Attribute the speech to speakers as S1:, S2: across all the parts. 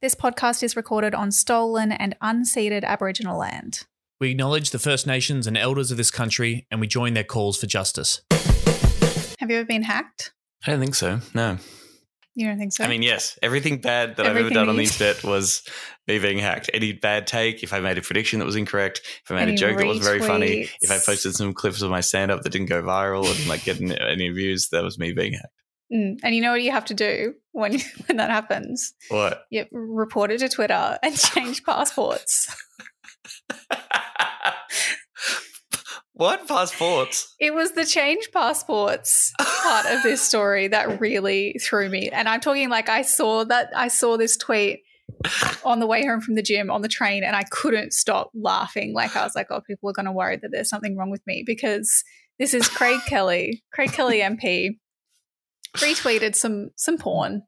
S1: This podcast is recorded on stolen and unceded Aboriginal land.
S2: We acknowledge the First Nations and elders of this country and we join their calls for justice.
S1: Have you ever been hacked?
S3: I don't think so. No.
S1: You don't think so?
S3: I mean, yes, everything bad that I've ever done on the internet was me being hacked. Any bad take, if I made a prediction that was incorrect, if I made
S1: Any
S3: a joke that was very funny, if I posted some clips of my stand up that didn't go viral and like getting any views, that was me being hacked.
S1: Mm, and you know what you have to do when when that happens?
S3: What?
S1: You report it to Twitter and change passports.
S3: what? Passports?
S1: It was the change passports part of this story that really threw me. And I'm talking like I saw that I saw this tweet on the way home from the gym on the train and I couldn't stop laughing. Like I was like, oh, people are going to worry that there's something wrong with me because this is Craig Kelly, Craig Kelly MP, retweeted some some porn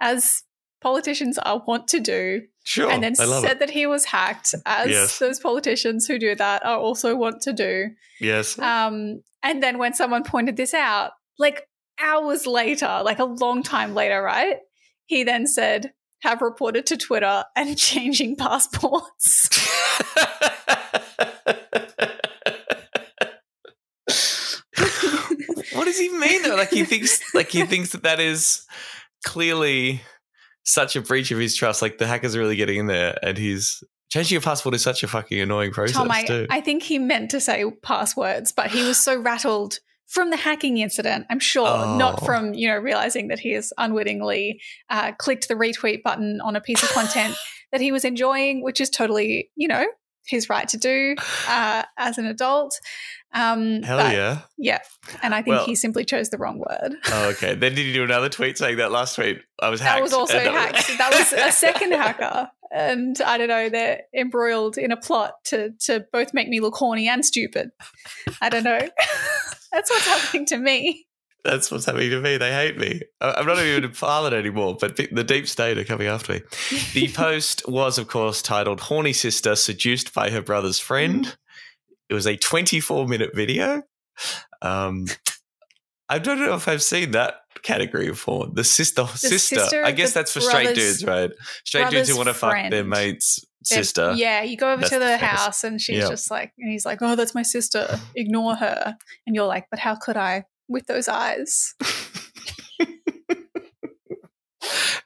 S1: as politicians are want to do
S3: Sure.
S1: and then said
S3: it.
S1: that he was hacked as
S3: Yes.
S1: those politicians who do that are also want to do.
S3: Yes.
S1: Um, and then when someone pointed this out, like hours later, like a long time later, right? He then said, have reported to Twitter and changing passports.
S3: what does he mean though? Like he thinks, like he thinks that that is clearly such a breach of his trust. Like the hackers are really getting in there, and he's changing your password is such a fucking annoying process
S1: Tom, I,
S3: too.
S1: I think he meant to say passwords, but he was so rattled from the hacking incident, I'm sure, not
S3: Oh.
S1: from, you know, realizing that he has unwittingly uh, clicked the retweet button on a piece of content that he was enjoying, which is totally, you know, his right to do uh, as an adult. Um,
S3: Hell
S1: but-
S3: yeah!
S1: Yeah. And I think
S3: Well-
S1: he simply chose the wrong word.
S3: Oh, okay. Then did you do another tweet saying that last tweet I was hacked?
S1: That was also hacked. That was a second hacker. And I don't know, they're embroiled in a plot to to both make me look horny and stupid. I don't know. That's what's happening to me.
S3: That's what's happening to me. They hate me. I'm not even in Parliament anymore, but the deep state are coming after me. The post was, of course, titled Horny Sister Seduced by Her Brother's Friend. It was a 24 minute video. Um, I don't know if I've seen that category before. The sister, sister.
S1: sister
S3: I guess that's for straight dudes, right? Straight dudes who want to fuck their mate's sister.
S1: Yeah, you go over
S3: That's
S1: to
S3: the
S1: the house and she's
S3: Yeah.
S1: just like, and he's like, oh, that's my sister. Ignore her. And you're like, but how could I with those eyes?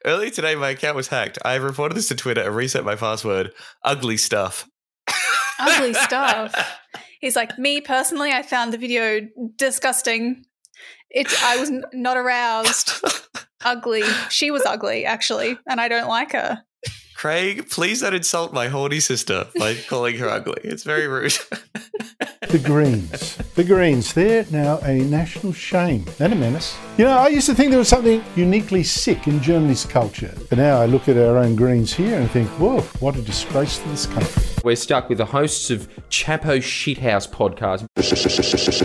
S3: Earlier today, my account was hacked. I reported this to Twitter and reset my password. Ugly stuff.
S1: Ugly stuff. He's like, me personally, I found the video disgusting. It, I was n- not aroused. ugly. She was ugly, actually, and I don't like her.
S3: Craig, please don't insult my horny sister by calling her ugly. It's very rude.
S4: The Greens. The Greens. They're now a national shame and a menace. You know, I used to think there was something uniquely sick in Germany's culture. But now I look at our own Greens here and think, whoa, what a disgrace to this country.
S5: We're stuck with the hosts of Chapo Shithouse podcast.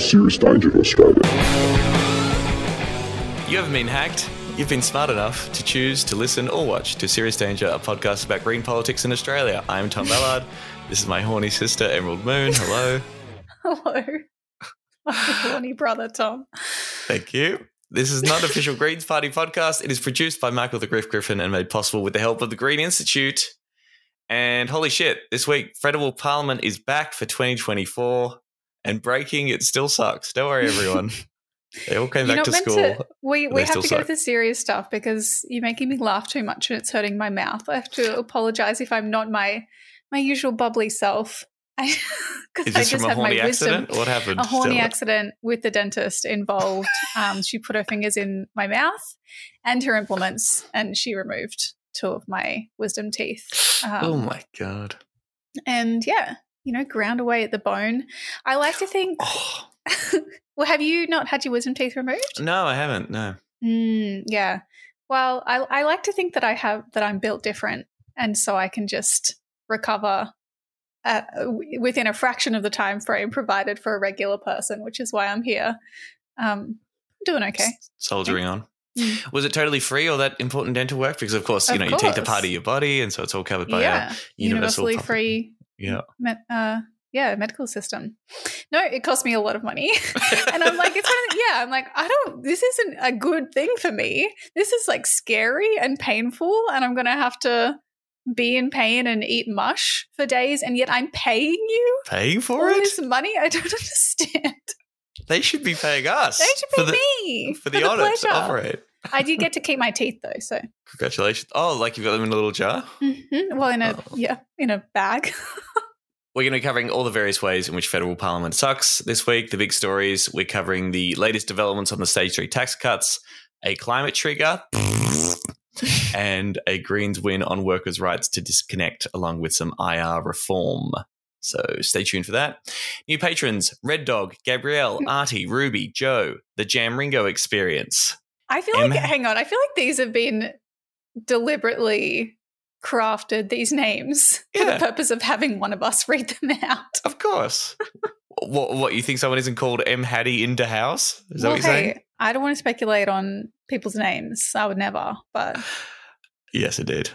S6: Serious danger to Australia.
S3: you haven't been hacked. You've been smart enough to choose to listen or watch to Serious Danger, a podcast about green politics in Australia. I'm Tom Ballard. This is my horny sister, Emerald Moon. Hello.
S1: Hello. My horny brother, Tom.
S3: Thank you. This is not an official Greens Party podcast. It is produced by Michael the Griff Griffin and made possible with the help of the Green Institute. And holy shit, this week, Federal Parliament is back for 2024. And breaking, it still sucks. Don't worry, everyone. they all came
S1: You're
S3: back to school.
S1: to. We we have to go to the serious stuff because you're making me laugh too much and it's hurting my mouth. I have to apologize if I'm not my my usual bubbly self. Because
S3: Is
S1: I
S3: this
S1: just
S3: from a horny
S1: wisdom.
S3: accident? What happened?
S1: A horny accident with the dentist involved. Um, she put her fingers in my mouth and her implements, and she removed two of my wisdom teeth. Um,
S3: oh my god.
S1: And yeah, you know, ground away at the bone. I like to think.
S3: Oh,
S1: well, have you not had your wisdom teeth removed?
S3: no, I haven't. No.
S1: Mm, yeah. Well, I, I like to think that I have that I'm built different, and so I can just recover w- within a fraction of the time frame provided for a regular person, which is why I'm here. Um, doing okay.
S3: Soldiering on.
S1: Mm.
S3: Was it totally free, all that important dental work? Because of course, you
S1: Of
S3: know, your teeth are part of your body, and so it's all covered by
S1: yeah, universally free.
S3: Yeah.
S1: Uh, yeah, medical system. No, it cost me a lot of money, and I'm like, it's the, yeah. I'm like, I don't. This isn't a good thing for me. This is like scary and painful, and I'm gonna have to be in pain and eat mush for days, and yet I'm paying you
S3: Paying for it?
S1: this money? I don't understand.
S3: They should be paying us.
S1: They should
S3: for
S1: pay
S3: the,
S1: me
S3: for the honor to operate.
S1: I did get to keep my teeth though, so
S3: Congratulations. Oh, like you've got them in a little jar?
S1: Mhm. well, in a
S3: Oh.
S1: yeah, in a bag.
S3: We're going to be covering all the various ways in which federal parliament sucks this week. The big stories we're covering the latest developments on the stage three tax cuts, a climate trigger, and a Greens win on workers' rights to disconnect, along with some IR reform. So stay tuned for that. New patrons Red Dog, Gabrielle, hmm. Artie, Ruby, Joe, the Jam Ringo experience.
S1: I feel
S3: Emma-
S1: like, hang on, I feel like these have been deliberately crafted, these names, for the purpose of having one of us read them out.
S3: Of course. what, what, you think someone isn't called M. Hattie into house? Is that
S1: well,
S3: what you're saying?
S1: hey, I don't want to speculate on people's names. I would never, but
S3: Yes, it did.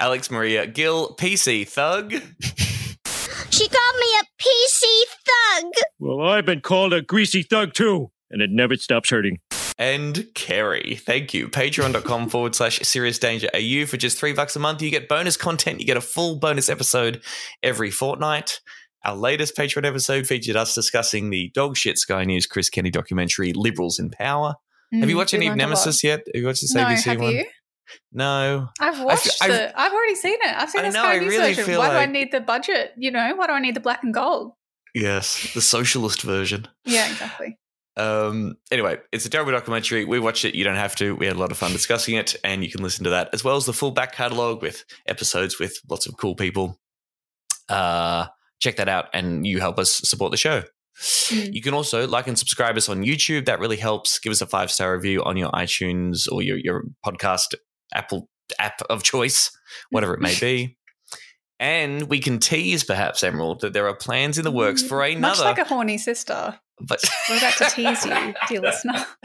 S3: Alex Maria Gill, PC Thug,
S7: She called me a PC thug.
S8: Well, I've been called a greasy thug too, and it never stops hurting.
S3: And Kerry. Thank you. Patreon.com forward slash serious danger AU. For just three bucks a month, you get bonus content. You get a full bonus episode every fortnight. Our latest Patreon episode featured us discussing the dog shit Sky News Chris Kenny documentary, Liberals in Power. have you
S1: Mm,
S3: watched any of
S1: learned a lot.
S3: Nemesis yet? Have you watched this
S1: No,
S3: ABC one?
S1: you?
S3: No.
S1: I've watched
S3: I-
S1: it. I've already seen it. I've seen
S3: I
S1: the
S3: know,
S1: Sky
S3: I
S1: News
S3: really
S1: version. Why do I need the budget? You know, why do I need the black and gold?
S3: Yes, the socialist version.
S1: Yeah, exactly.
S3: Um, anyway, it's a terrible documentary. We watched it. You don't have to. We had a lot of fun discussing it, and you can listen to that as well as the full back catalogue with episodes with lots of cool people. Uh, check that out, and you help us support the show.
S1: Mm.
S3: You can also like and subscribe us on YouTube. That really helps. Give us a five star review on your iTunes or your your podcast Apple app of choice, whatever it may be. And we can tease, perhaps, Emerald, that there are plans in the works for
S1: Mm,
S3: another.
S1: Much like a horny sister.
S3: But
S1: We're about to tease you, dear listener.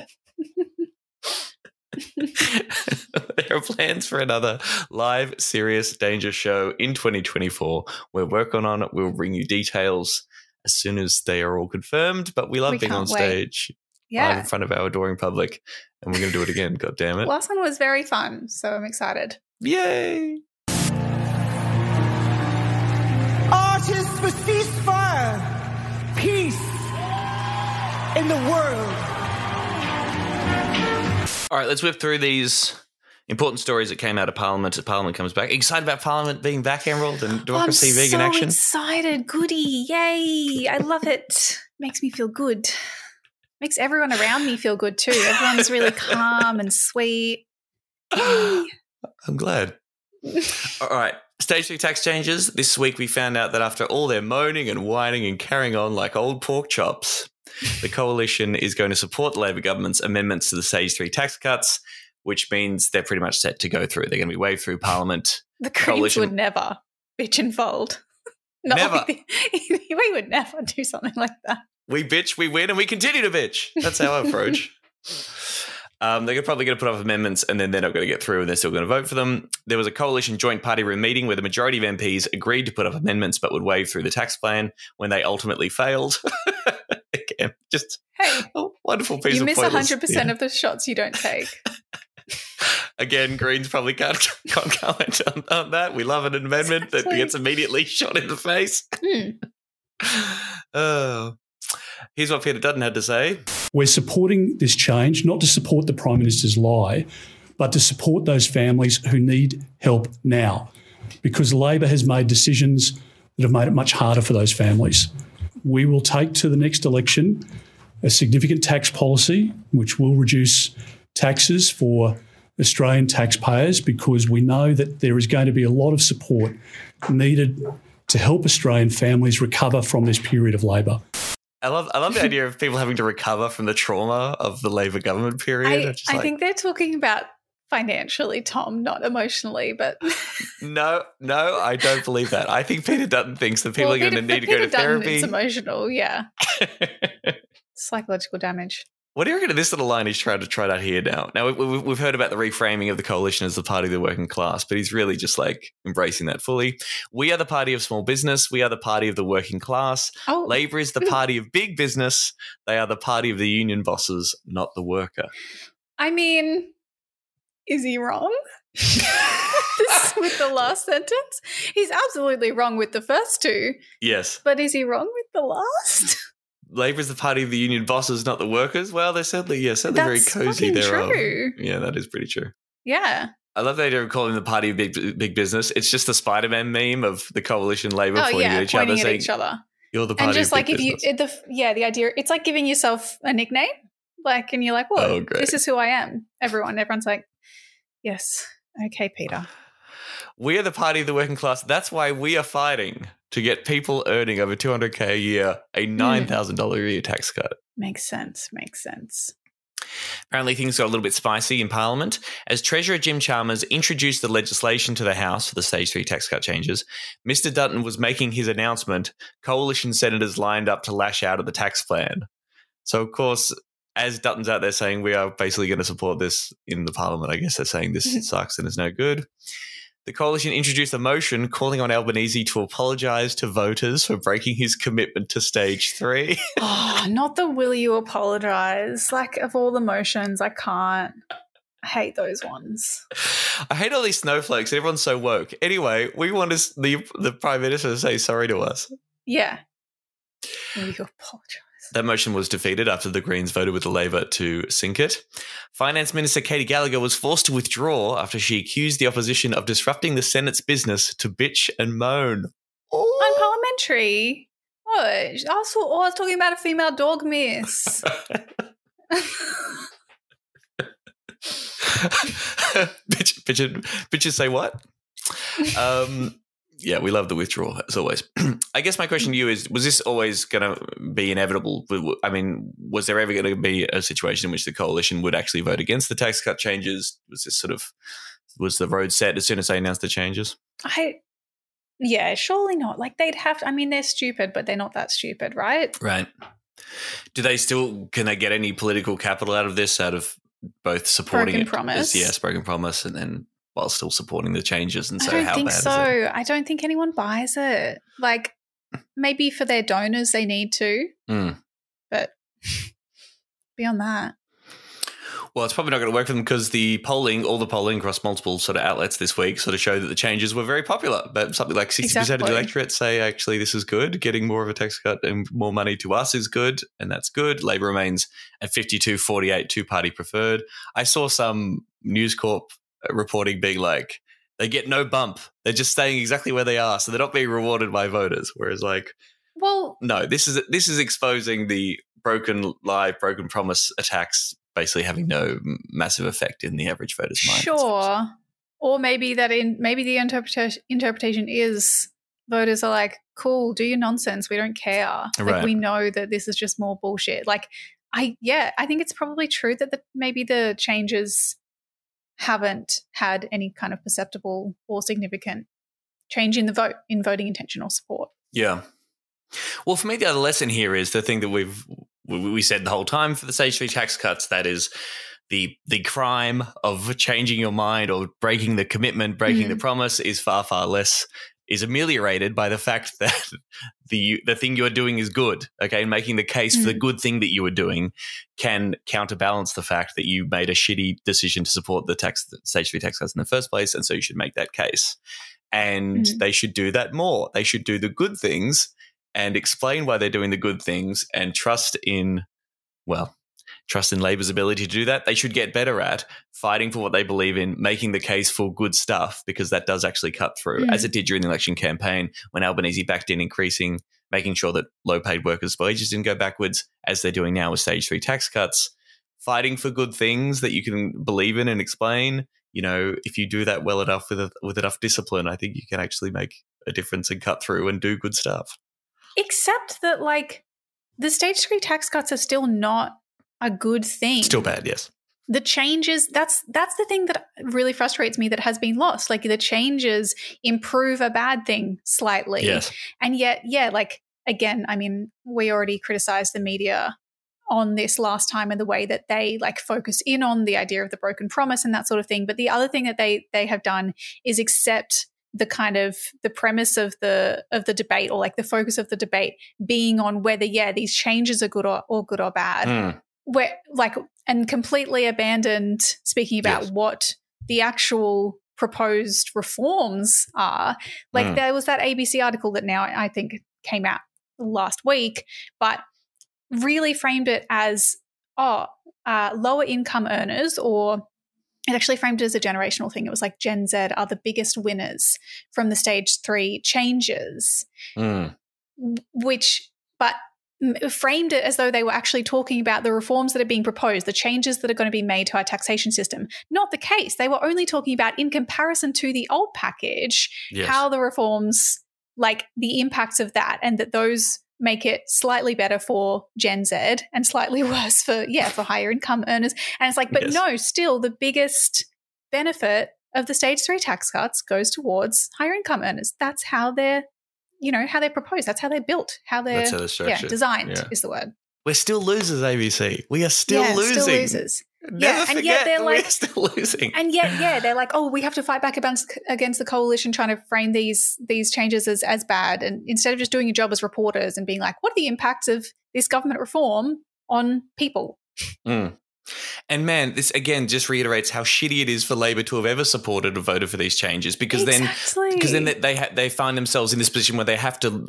S3: there are plans for another live serious danger show in 2024 we're working on it we'll bring you details as soon as they are all confirmed but we love
S1: We
S3: being on
S1: can't wait.
S3: stage live
S1: Yeah.
S3: in front of our adoring public and we're going to do it again god damn it
S1: Last one was very fun, so I'm excited.
S3: yay
S9: Artists for in the world.
S3: all right let's whip through these important stories that came out of parliament as parliament comes back excited about parliament being back emerald and democracy
S1: I'm
S3: being
S1: so
S3: in action
S1: excited. Goody. Yay. I love it. Makes me feel good. Makes everyone around me feel good too. Everyone's really calm and sweet. Yay.
S3: I'm glad. All right. Stage three tax changes. This week we found out that after all their moaning and whining and carrying on like old pork chops, the coalition is going to support the Labor government's amendments to the stage three tax cuts, which means they're pretty much set to go through. They're going to be waved through Parliament.
S1: The Greens
S3: Coalition-
S1: would never bitch and fold. Not
S3: Never.
S1: like the- we would never do something like that.
S3: We bitch, we win, and we continue to bitch. That's our approach. Um, they're probably going to put up amendments and then they're not going to get through and they're still going to vote for them. There was a coalition joint party room meeting where the majority of MPs agreed to put up amendments but would waive through the tax plan when they ultimately failed. Again, just
S1: Hey,
S3: a wonderful piece
S1: you
S3: of
S1: miss
S3: pointless-
S1: 100%
S3: yeah.
S1: of the shots you don't take.
S3: Again, Greens probably can't, can't comment on, on that. We love an amendment that gets immediately shot in the face.
S1: Hmm.
S3: Oh. Here's what Peter Dutton had to say.
S10: We're supporting this change not to support the Prime Minister's lie, but to support those families who need help now. Because Labor has made decisions that have made it much harder for those families. We will take to the next election a significant tax policy which will reduce taxes for Australian taxpayers because we know that there is going to be a lot of support needed to help Australian families recover from this period of Labor.
S3: I love I love the idea of people having to recover from the trauma of the Labor government period.
S1: I,
S3: I'm just
S1: I
S3: like,
S1: think they're talking about financially, Tom, not emotionally, but
S3: no, no, I don't believe that. I think Peter Dutton thinks that people
S1: Well,
S3: are going to need to go to
S1: Dutton,
S3: therapy.
S1: It's emotional, yeah. Psychological damage.
S3: what do you reckon of this little line he's trying to try out here now? Now, we- we- we've heard about the reframing of the coalition as the party of the working class, but he's really just like embracing that fully. We are the party of small business. We are the party of the working class.
S1: Oh,
S3: Labor is the party of big business. They are the party of the union bosses, not the worker.
S1: I mean, is he wrong? This- with the last sentence. He's absolutely wrong with the first two,
S3: Yes.
S1: but is he wrong with the last?
S3: Labour is the party of the union bosses, not the workers. Well, they're certainly, yeah, certainly
S1: That's
S3: very cozy. They're, um,
S1: true.
S3: yeah, that is pretty true.
S1: Yeah.
S3: I love the idea of calling the party of big, big business. It's just the Spider Man meme of the coalition Labour
S1: Oh
S3: pointing
S1: yeah,
S3: at each
S1: pointing
S3: other,
S1: at
S3: saying,
S1: each other.
S3: You're the party
S1: And just like if you,
S3: business.
S1: it, the yeah, the idea, it's like giving yourself a nickname, like, and you're like, "Whoa,
S3: Oh,
S1: this is who I am." Everyone, everyone's like, "Yes, okay, Peter."
S3: We are the party of the working class. That's why we are fighting to get people earning over 200K a year a
S1: Hmm.
S3: $9,000 a year tax cut.
S1: Makes sense. Makes sense.
S3: Apparently, things got a little bit spicy in Parliament as Treasurer Jim Chalmers introduced the legislation to the House for the Stage 3 tax cut changes. Mr. Dutton was making his announcement. Coalition senators lined up to lash out at the tax plan. So, of course, as Dutton's out there saying we are basically going to support this in the Parliament, I guess they're saying this sucks and is no good. The coalition introduced a motion calling on Albanese to apologise to voters for breaking his commitment to Stage 3.
S1: Oh, not the will you apologize? Like of all the motions, I can't. I hate those ones.
S3: I hate all these snowflakes. Everyone's so woke. Anyway, we want us, the the prime minister to say sorry to us.
S1: Yeah. Will you apologize?
S3: That motion was defeated after the Greens voted with the Labor to sink it. Finance Minister Katy Gallagher was forced to withdraw after she accused the opposition of disrupting the Senate's business to bitch and moan.
S1: Unparliamentary. What? I was, oh, I was talking about a female dog miss.
S3: bitch, bitch, and- bitches say what? Um, yeah, we love the withdrawal as always. I guess my question to you is: Was this always going to be inevitable? I mean, was there ever going to be a situation in which the coalition would actually vote against the tax cut changes? Was this sort of was the road set as soon as they announced the changes?
S1: I, yeah, surely not. Like they'd have. To, I mean, they're stupid, but they're not that stupid, right?
S3: Right. Do they still can they get any political capital out of this? Out of both supporting
S1: Broken
S3: it,
S1: promise.
S3: as, yes, broken promise, and then while still supporting the changes. And so,
S1: I don't
S3: how
S1: think
S3: bad
S1: so.
S3: is it?
S1: I don't think anyone buys it. Like maybe for their donors, they need to,
S3: Mm.
S1: but beyond that,
S3: Well, it's probably not going to work for them because the polling, all the polling across multiple sort of outlets this week, sort of showed that the changes were very popular. But something like sixty percent of the
S1: Exactly.
S3: electorate say actually this is good. Getting more of a tax cut and more money to us is good, and that's good. Labor remains at 52-48, two party preferred. I saw some News Corp reporting being like they get no bump; they're just staying exactly where they are, so they're not being rewarded by voters. Whereas, like,
S1: well,
S3: no, this is this is exposing the broken lie, broken promise attacks, basically having no massive effect in the average voter's mind.
S1: sure. Or maybe that in maybe the interpretation interpretation is voters are like, cool, do your nonsense. We don't care. Like
S3: Right.
S1: we know that this is just more bullshit. Like I yeah, I think it's probably true that the maybe the changes haven't had any kind of perceptible or significant change in the vote in voting intention or support.
S3: Yeah. Well, for me, the other lesson here is the thing that we've we said the whole time for the stage three tax cuts. That is the the crime of changing your mind or breaking the commitment, breaking the
S1: Mhm.
S3: promise is far far less is ameliorated by the fact that the the thing you are doing is good. Okay, and making the case for the
S1: Mhm.
S3: good thing that you were doing can counterbalance the fact that you made a shitty decision to support the tax stage three tax cuts in the first place, and so you should make that case. And
S1: Mhm.
S3: they should do that more. They should do the good things and explain why they're doing the good things and trust in, well, trust in Labor's ability to do that. They should get better at fighting for what they believe in, making the case for good stuff, because that does actually cut through,
S1: Mm.
S3: as it did during the election campaign when Albanese backed in, increasing, making sure that low paid workers' wages didn't go backwards, as they're doing now with stage three tax cuts. Fighting for good things that you can believe in and explain. You know, if you do that well enough with, with enough discipline, I think you can actually make a difference and cut through and do good stuff.
S1: Except that like the stage three tax cuts are still not a good thing.
S3: Still bad, yes.
S1: the changes that's that's the thing that really frustrates me that has been lost like the changes improve a bad thing slightly
S3: Yes.
S1: and yet yeah like again i mean we already criticized the media on this last time and the way that they like focus in on the idea of the broken promise and that sort of thing but the other thing that they they have done is accept the kind of the premise of the of the debate or like the focus of the debate being on whether yeah these changes are good or, or good or bad
S3: Mm.
S1: Where like and completely abandoned speaking about
S3: Yes.
S1: what the actual proposed reforms are. Like
S3: Mm.
S1: there was that ABC article that now I think came out last week, but really framed it as oh, uh, lower income earners or it actually framed it as a generational thing. It was like Gen Z are the biggest winners from the stage three changes
S3: Mm.
S1: which but framed it as though they were actually talking about the reforms that are being proposed, the changes that are going to be made to our taxation system. Not the case. They were only talking about in comparison to the old package,
S3: Yes.
S1: how the reforms, like the impacts of that, and that those make it slightly better for Gen Z and slightly worse for yeah for higher income earners. And it's like, but
S3: Yes.
S1: no, still the biggest benefit of the stage three tax cuts goes towards higher income earners. That's how they're you know how they're proposed. That's how they're built. How they're,
S3: That's how they're
S1: yeah designed
S3: Yeah.
S1: is the word.
S3: We're still losers, ABC. We are still
S1: yeah,
S3: losing.
S1: still losers.
S3: Never
S1: Yeah, and yet they're like-
S3: we're still losing.
S1: And yet, yeah, they're like, oh, we have to fight back against against the coalition trying to frame these these changes as as bad, and instead of just doing a job as reporters and being like, what are the impacts of this government reform on people?
S3: Mm. And man, this again just reiterates how shitty it is for Labor to have ever supported or voted for these changes because then because then they they, ha- they find themselves in this position where they have to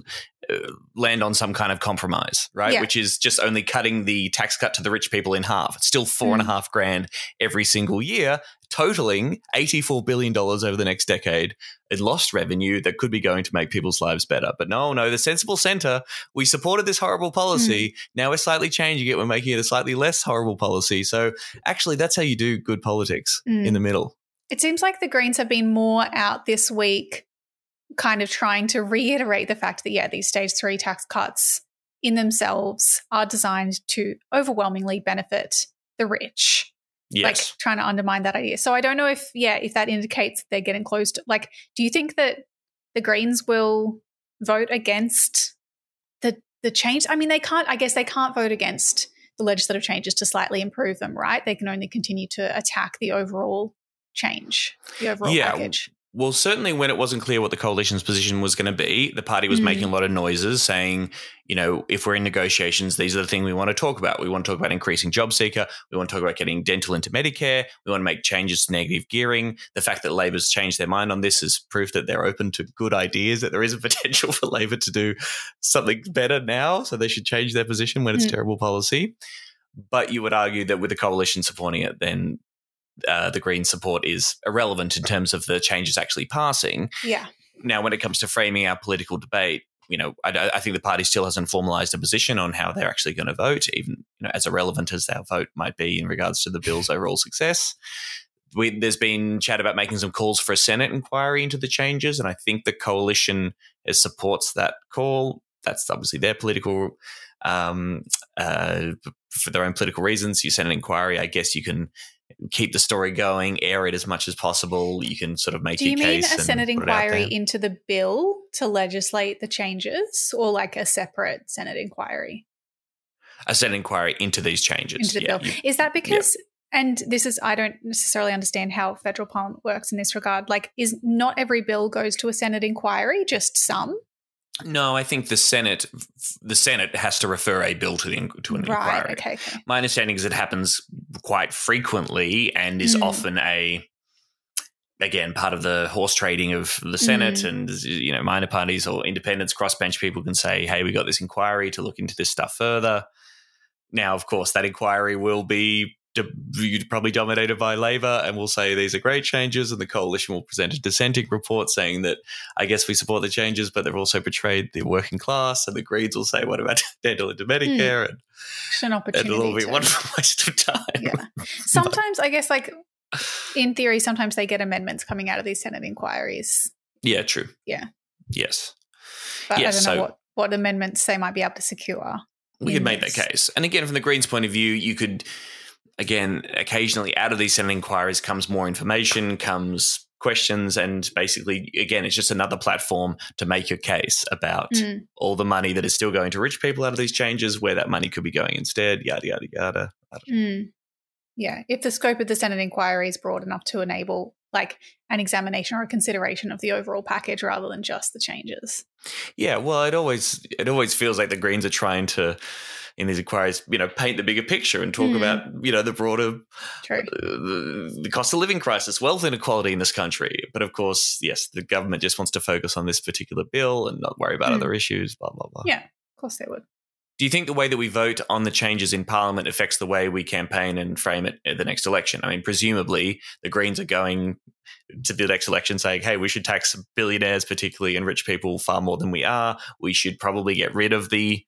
S3: uh, land on some kind of compromise, right?
S1: Yeah.
S3: Which is just only cutting the tax cut to the rich people in half. It's still four and a
S1: Mm.
S3: half grand every single year, totaling eighty-four billion dollars over the next decade in lost revenue that could be going to make people's lives better. But no, no, the sensible center, we supported this horrible policy. Now we're slightly changing it. We're making it a slightly less horrible policy. So actually, that's how you do good politics
S1: Mm.
S3: in the middle.
S1: It seems like the Greens have been more out this week, kind of trying to reiterate the fact that, yeah, these stage three tax cuts in themselves are designed to overwhelmingly benefit the rich.
S3: Yes.
S1: Like trying to undermine that idea. So I don't know if, yeah, if that indicates they're getting close to, like, do you think that the Greens will vote against the the change? I mean, they can't, I guess they can't vote against the legislative changes to slightly improve them, right? They can only continue to attack the overall change, the overall
S3: Yeah.
S1: package.
S3: Well, certainly when it wasn't clear what the coalition's position was going to be, the party was
S1: Mm.
S3: making a lot of noises saying, you know, if we're in negotiations, these are the things we want to talk about. We want to talk about increasing job seeker. We want to talk about getting dental into Medicare. We want to make changes to negative gearing. The fact that Labor's changed their mind on this is proof that they're open to good ideas, that there is a potential for Labor to do something better now. So they should change their position when it's
S1: Mm.
S3: terrible policy. But you would argue that with the coalition supporting it, then uh, the Green support is irrelevant in terms of the changes actually passing.
S1: Yeah.
S3: Now, when it comes to framing our political debate, you know, I, I think the party still hasn't formalized a position on how they're actually going to vote, even you know, as irrelevant as their vote might be in regards to the bill's overall success. We, there's been chat about making some calls for a Senate inquiry into the changes, and I think the coalition uh, supports that call. That's obviously their political, um, uh, for their own political reasons. You send an inquiry, I guess you can keep the story going, air it as much as possible. You can sort of make
S1: Do you mean
S3: case.
S1: a Senate
S3: put it out
S1: inquiry into the bill to legislate the changes or like a separate Senate inquiry
S3: a Senate inquiry into these changes.
S1: into the
S3: yeah,
S1: bill?
S3: you-
S1: Is that because, and this is, I don't necessarily understand how federal parliament works in this regard. Like, is not every bill goes to a Senate inquiry, just some?
S3: no, I think the Senate, the Senate has to refer a bill to the to an
S1: right.
S3: inquiry.
S1: Okay. okay.
S3: My understanding is it happens quite frequently and is
S1: Mm.
S3: often a again part of the horse trading of the Senate
S1: Mm.
S3: and you know minor parties or independents crossbench people can say hey we got this inquiry to look into this stuff further now of course that inquiry will be probably dominated by Labor and will say these are great changes and the coalition will present a dissenting report saying that I guess we support the changes but they've also betrayed the working class and the Greens will say what about dental into Medicare and
S1: Just hmm. an opportunity.
S3: it'll be one waste of time
S1: yeah. Sometimes, I guess, like in theory, sometimes they get amendments coming out of these Senate inquiries.
S3: Yeah, true.
S1: Yeah.
S3: Yes.
S1: But
S3: Yeah,
S1: I don't
S3: so-
S1: know what, what amendments they might be able to secure.
S3: We could make that case. And again, from the Greens' point of view, you could, again, occasionally out of these Senate inquiries comes more information, comes questions, and basically, again, it's just another platform to make your case about
S1: Mm.
S3: all the money that is still going to rich people out of these changes, where that money could be going instead, yada, yada, yada.
S1: Mm. Yeah, if the scope of the Senate inquiry is broad enough to enable like an examination or a consideration of the overall package rather than just the changes.
S3: Yeah, well, it always it always feels like the Greens are trying to, in these inquiries, you know, paint the bigger picture and talk
S1: Mm.
S3: about you know the broader uh, the, the cost of living crisis, wealth inequality in this country. But of course, yes, the government just wants to focus on this particular bill and not worry about
S1: Mm.
S3: other issues. Blah blah blah.
S1: Yeah, of course they would.
S3: Do you think the way that we vote on the changes in Parliament affects the way we campaign and frame it at the next election? I mean, presumably the Greens are going to the next election saying, hey, we should tax billionaires, particularly and rich people, far more than we are. We should probably get rid of the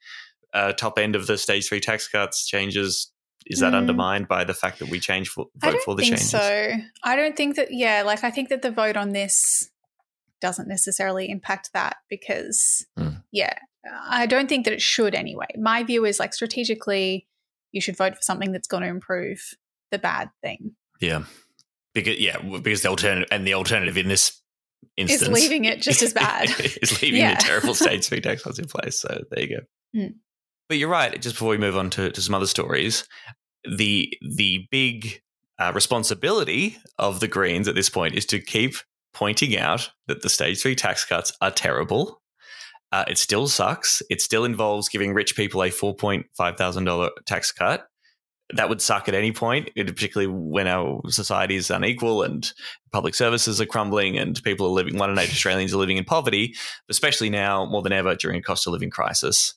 S3: uh, top end of the stage three tax cuts changes. Is that
S1: Mm.
S3: undermined by the fact that we change for,
S1: I
S3: vote
S1: don't
S3: for the
S1: think
S3: changes?
S1: so. I don't think that. Yeah, like I think that the vote on this doesn't necessarily impact that because,
S3: Hmm.
S1: yeah, I don't think that it should anyway. My view is like strategically, you should vote for something that's going to improve the bad thing.
S3: Yeah, because yeah, because the alternative and the alternative in this instance
S1: Is leaving it just as bad.
S3: is leaving
S1: Yeah.
S3: the terrible stage three tax cuts in place. So there you go.
S1: Mm.
S3: But you're right. Just before we move on to, to some other stories, the the big uh, responsibility of the Greens at this point is to keep pointing out that the stage three tax cuts are terrible. Uh, it still sucks. It still involves giving rich people a four point five thousand dollar tax cut. That would suck at any point, particularly when our society is unequal and public services are crumbling and people are living. One in eight Australians are living in poverty, especially now more than ever during a cost of living crisis.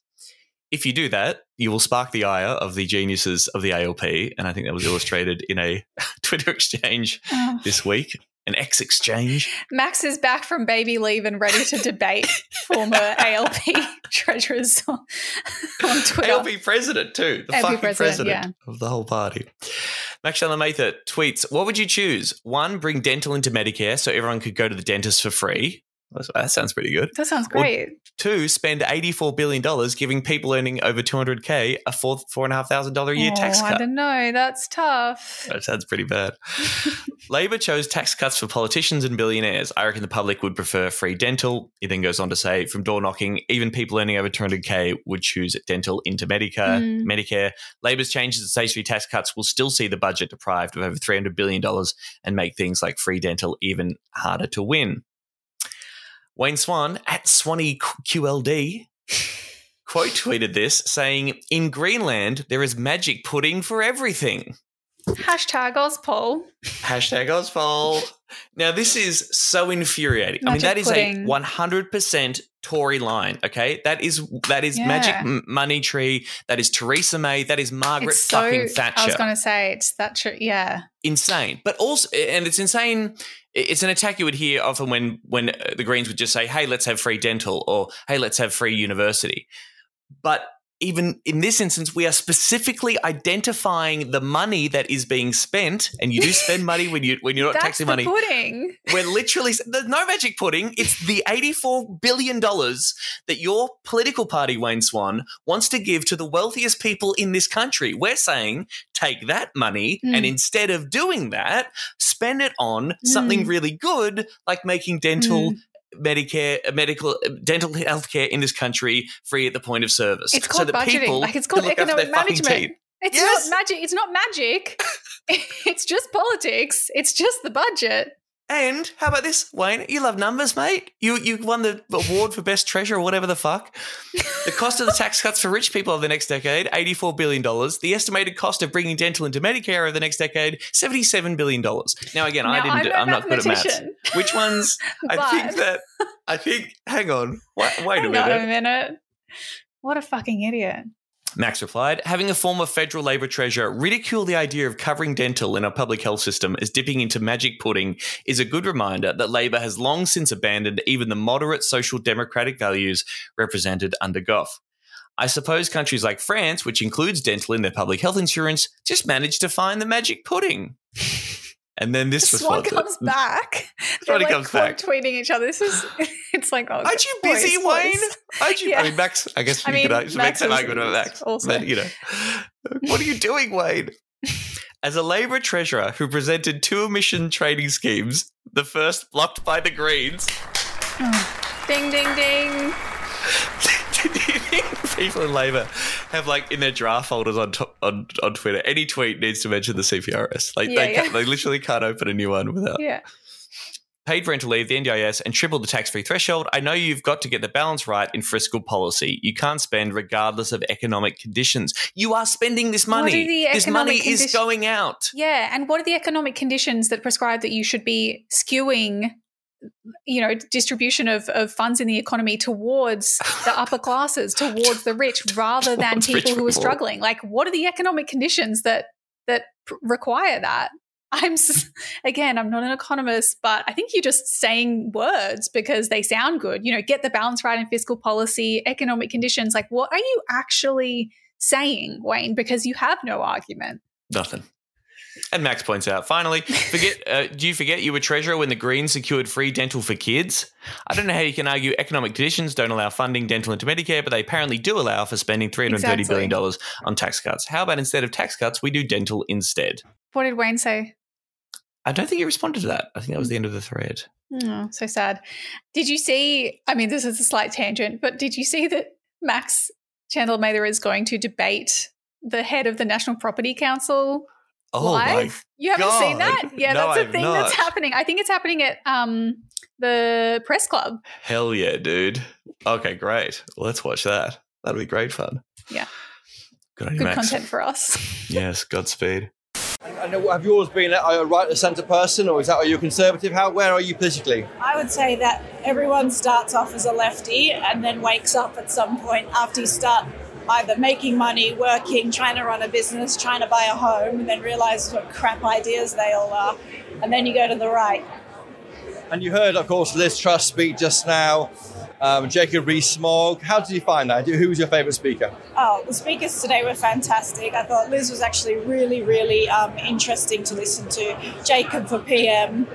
S3: If you do that, you will spark the ire of the geniuses of the ALP, and I think that was illustrated in a Twitter exchange
S1: Oh.
S3: this week, an X exchange.
S1: Max is back from baby leave and ready to debate former ALP treasurers on, on Twitter.
S3: ALP president too, the
S1: ALP
S3: fucking
S1: president,
S3: president, of the whole party. Max Mather tweets: What would you choose? One, bring dental into Medicare so everyone could go to the dentist for free. That sounds pretty good.
S1: That sounds
S3: Or
S1: great.
S3: two, spend eighty-four billion dollars giving people earning over two hundred k a four four and a half thousand dollar a year tax
S1: oh, I
S3: cut.
S1: don't know. That's tough.
S3: That sounds pretty bad. Labor chose tax cuts for politicians and billionaires. I reckon the public would prefer free dental. He then goes on to say, from door knocking, even people earning over 200k would choose dental into Medicare.
S1: Mm.
S3: Medicare. Labor's changes to stage three tax cuts will still see the budget deprived of over 300 billion dollars and make things like free dental even harder to win. Wayne Swan at Swanny QLD quote tweeted this saying, "In Greenland, there is magic pudding for everything."
S1: Hashtag auspol.
S3: Hashtag auspol. Now, this is so infuriating. I mean,
S1: Magic
S3: that is
S1: pudding.
S3: a 100% Tory line, okay? That is that is
S1: Yeah.
S3: Magic Money Tree. That is Theresa May. That is Margaret
S1: so.
S3: fucking
S1: I was going to say it's Thatcher. Yeah.
S3: insane. But also, and it's insane. It's an attack you would hear often when when uh, the Greens would just say, "Hey, let's have free dental," or "Hey, let's have free university." But even in this instance, we are specifically identifying the money that is being spent, and you do spend money when you when you're not
S1: That's
S3: taxing
S1: the
S3: money.
S1: pudding.
S3: We're literally there's no magic pudding. It's the eighty-four billion dollars that your political party, Wayne Swan, wants to give to the wealthiest people in this country. We're saying take that money
S1: Mm.
S3: and instead of doing that, spend it on something
S1: Mm.
S3: really good, like making dental. Medicare, uh, medical, uh, dental healthcare in this country free at the point of service.
S1: It's called
S3: so
S1: budgeting.
S3: people
S1: Like, it's called economic management. It's
S3: Yes.
S1: not magic. It's not magic. it's just politics. It's just the budget.
S3: And how about this, Wayne? You love numbers, mate. You you won the award for best treasure or whatever the fuck. The cost of the tax cuts for rich people over the next decade, eighty-four billion dollars. The estimated cost of bringing dental into Medicare over the next decade, seventy-seven billion dollars. Now, again, I didn't.
S1: I'm,
S3: do-
S1: no
S3: I'm not good at maths. Which ones? I think that. I think. Hang on. Wait, wait a minute.
S1: on a minute. What a fucking idiot.
S3: Max replied, having a former federal Labor treasurer ridicule the idea of covering dental in our public health system as dipping into magic pudding is a good reminder that Labor has long since abandoned even the moderate social democratic values represented under Gough. I suppose countries like France, which includes dental in their public health insurance, just managed to find the magic pudding. And then this
S1: Swan
S3: response.
S1: comes back. They're like
S3: comes back.
S1: tweeting each other. This is. It's like, oh,
S3: Aren't you busy,
S1: boys,
S3: Wayne?
S1: boys.
S3: Aren't you?
S1: Yeah.
S3: I mean, Max. I guess
S1: I mean,
S3: could
S1: Max is-
S3: argument about Max.
S1: also.
S3: But, you know, what are you doing, Wayne? As a Labor treasurer who presented two emission trading schemes, the first blocked by the Greens,
S1: Ding, ding, ding.
S3: People in Labor have like in their draft folders on on on Twitter any tweet needs to mention the CPRS? Like
S1: Yeah,
S3: they
S1: yeah.
S3: They literally can't open a new one without.
S1: Yeah.
S3: paid parental leave, the NDIS, and triple the tax free threshold. I know you've got to get the balance right in fiscal policy. You can't spend regardless of economic conditions. You are spending this money. This money
S1: economic
S3: is going out.
S1: Yeah, and what are the economic conditions that prescribe that you should be skewing, you know, distribution of, of funds in the economy towards the upper classes, towards the rich, rather than people who are struggling? Like, what are the economic conditions that that require that? I'm s- again, I'm not an economist, but I think you're just saying words because they sound good. You know, get the balance right in fiscal policy, economic conditions. Like, what are you actually saying, Wayne? Because you have no argument.
S3: Nothing. And Max points out, finally, forget. Uh, do you forget you were treasurer when the Greens secured free dental for kids? I don't know how you can argue economic conditions don't allow funding dental into Medicare, but they apparently do allow for spending three hundred thirty billion dollars on tax cuts. How about instead of tax cuts, we do dental instead?
S1: What did Wayne say?
S3: I don't think he responded to that. I think that was the end of the thread.
S1: Oh, so sad. Did you see? I mean, this is a slight tangent, but did you see that Max Chandler Mather is going to debate the head of the National Property Council
S3: Oh
S1: live?
S3: my
S1: You haven't seen
S3: God.
S1: that? Yeah,
S3: No,
S1: that's a
S3: I've
S1: thing that's
S3: not.
S1: happening. I think it's happening at um the press club.
S3: hell yeah, dude! Okay, great. Let's watch that. That'll be great fun.
S1: Yeah.
S3: Good on you,
S1: Good
S3: Max.
S1: content for us.
S3: Yes, Godspeed.
S11: And have you always been a right of centre person, or is that are you a conservative? How where are you politically?
S12: I would say that everyone starts off as a lefty and then wakes up at some point after you start either making money, working, trying to run a business, trying to buy a home, and then realize what crap ideas they all are. And then you go to the right.
S11: And you heard, of course, Liz Truss speak just now. Um, Jacob Rees-Mogg. How did you find that? Who was your favourite speaker?
S12: Oh, the speakers today were fantastic. I thought Liz was actually really, really um, interesting to listen to. Jacob for PM.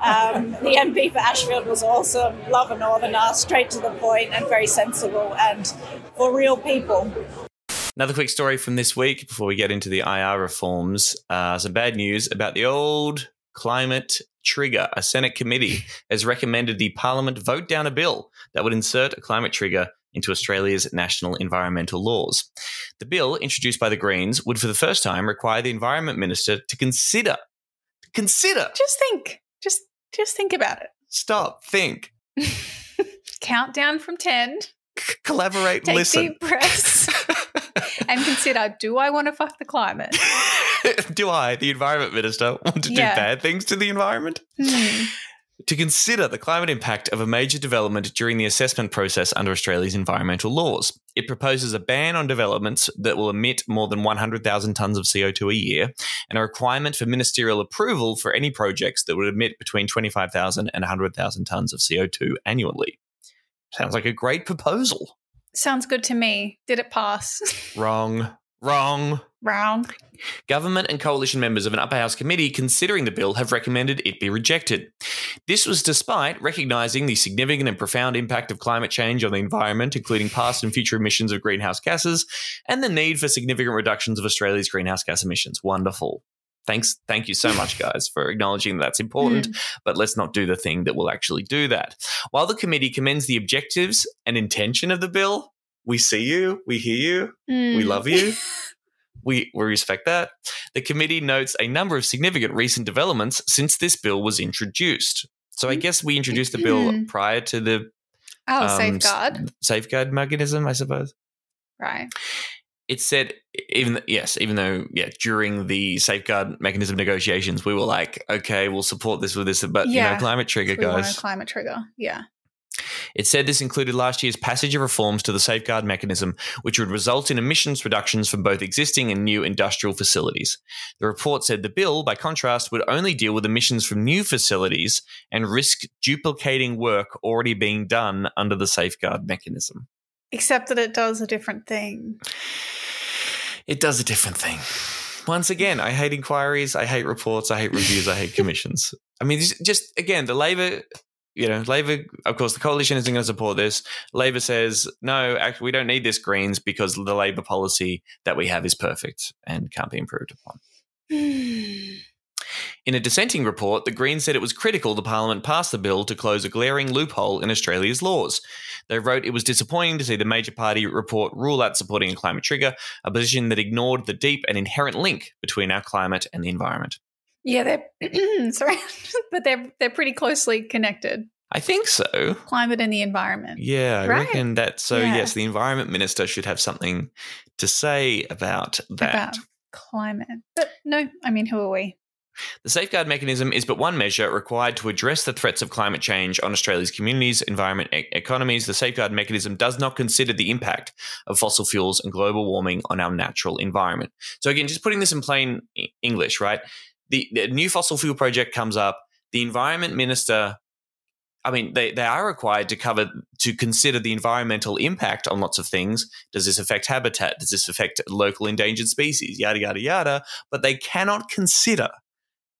S12: Um, the MP for Ashfield was awesome. Love a Northerner, straight to the point and very sensible and for real people.
S3: Another quick story from this week before we get into the IR reforms. Uh, some bad news about the old climate trigger. A Senate committee has recommended the Parliament vote down a bill that would insert a climate trigger into Australia's national environmental laws. The bill, introduced by the Greens, would for the first time require the Environment Minister to consider, consider,
S1: just think. Just just think about it.
S3: stop, think,
S1: Countdown from ten.
S3: collaborate,
S1: Take
S3: listen.
S1: deep breaths. and consider: Do I want to fuck the climate?
S3: Do I, the Environment Minister, want to
S1: Yeah.
S3: do bad things to the environment?
S1: Hmm.
S3: to consider the climate impact of a major development during the assessment process under Australia's environmental laws. It proposes a ban on developments that will emit more than 100,000 tonnes of CO2 a year and a requirement for ministerial approval for any projects that would emit between 25,000 and 100,000 tonnes of CO2 annually. Sounds like a great proposal.
S1: Sounds good to me. Did it pass?
S3: Wrong. Wrong.
S1: Wrong.
S3: Government and coalition members of an upper house committee considering the bill have recommended it be rejected. This was despite recognising the significant and profound impact of climate change on the environment, including past and future emissions of greenhouse gases, and the need for significant reductions of Australia's greenhouse gas emissions. Wonderful. Thanks, thank you so much, guys, for acknowledging that that's important. But let's not do the thing that will actually do that. While the committee commends the objectives and intention of the bill, we see you, we hear you, we
S1: Mm.
S3: love you. We, we respect that. The committee notes a number of significant recent developments since this bill was introduced. So I guess we introduced the bill
S1: Mhm.
S3: prior to the
S1: Oh,
S3: um,
S1: safeguard.
S3: safeguard mechanism, I suppose.
S1: Right.
S3: It said even yes, even though yeah, during the safeguard mechanism negotiations, we were like, okay, we'll support this with this, but you know, climate trigger,
S1: We
S3: guys.
S1: climate trigger. Yeah.
S3: It said this included last year's passage of reforms to the safeguard mechanism, which would result in emissions reductions from both existing and new industrial facilities. The report said the bill, by contrast, would only deal with emissions from new facilities and risk duplicating work already being done under the safeguard mechanism.
S1: Except that it does a different thing.
S3: It does a different thing. Once again, I hate inquiries, I hate reports, I hate reviews, I hate commissions. I mean, just- just again, the Labor, you know, Labor, of course, the coalition isn't going to support this. Labor says, no, actually, we don't need this Greens because the Labor policy that we have is perfect and can't be improved upon. In a dissenting report, the Greens said it was critical the Parliament pass the bill to close a glaring loophole in Australia's laws. They wrote it was disappointing to see the major party report rule out supporting a climate trigger, a position that ignored the deep and inherent link between our climate and the environment.
S1: Yeah, they're sorry, but they're they're pretty closely connected.
S3: I think so.
S1: Climate and the environment.
S3: Yeah, I
S1: Right.
S3: reckon that. So
S1: Yeah.
S3: yes, the environment minister should have something to say about that.
S1: About climate. But no, I mean, who are we?
S3: The safeguard mechanism is but one measure required to address the threats of climate change on Australia's communities, environment, e- economies. The safeguard mechanism does not consider the impact of fossil fuels and global warming on our natural environment. So, again, just putting this in plain English, right? The, the new fossil fuel project comes up. The environment minister, I mean, they, they are required to cover, to consider the environmental impact on lots of things. Does this affect habitat? Does this affect local endangered species? Yada, yada, yada. But they cannot consider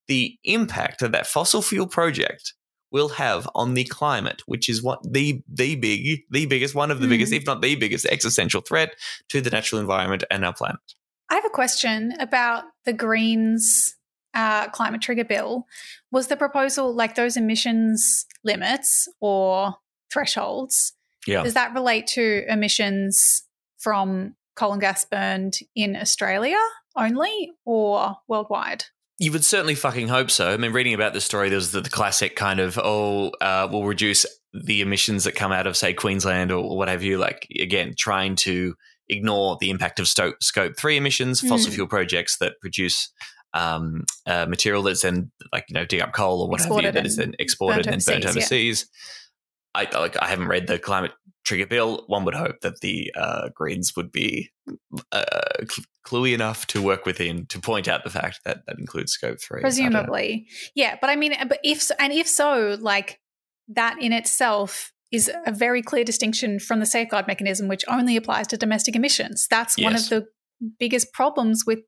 S3: the impact that that fossil fuel project will have on the climate, which is what the the big the biggest one of the
S1: Hmm.
S3: biggest, if not the biggest, existential threat to the natural environment and our planet.
S1: I have a question about the Greens uh, climate trigger bill. Was the proposal like those emissions limits or thresholds?
S3: Yeah.
S1: Does that relate to emissions from coal and gas burned in Australia only or worldwide?
S3: You would certainly fucking hope so. I mean, reading about this story, there was the, the classic kind of, oh, uh, we'll reduce the emissions that come out of, say, Queensland or what have you. Like, again, trying to ignore the impact of sto- scope three emissions, fossil
S1: Mm.
S3: fuel projects that produce um, uh, material that's then, like, you know, dig up coal or what have you, that is then exported and burnt
S1: overseas, yeah.
S3: overseas. I like. I haven't read the climate trigger bill. One would hope that the uh, Greens would be uh, cl- cluey enough to work within to point out the fact that that includes scope three. I don't know.
S1: Presumably. Yeah, but I mean but if and if so like that in itself is a very clear distinction from the safeguard mechanism which only applies to domestic emissions. That's one of the biggest problems with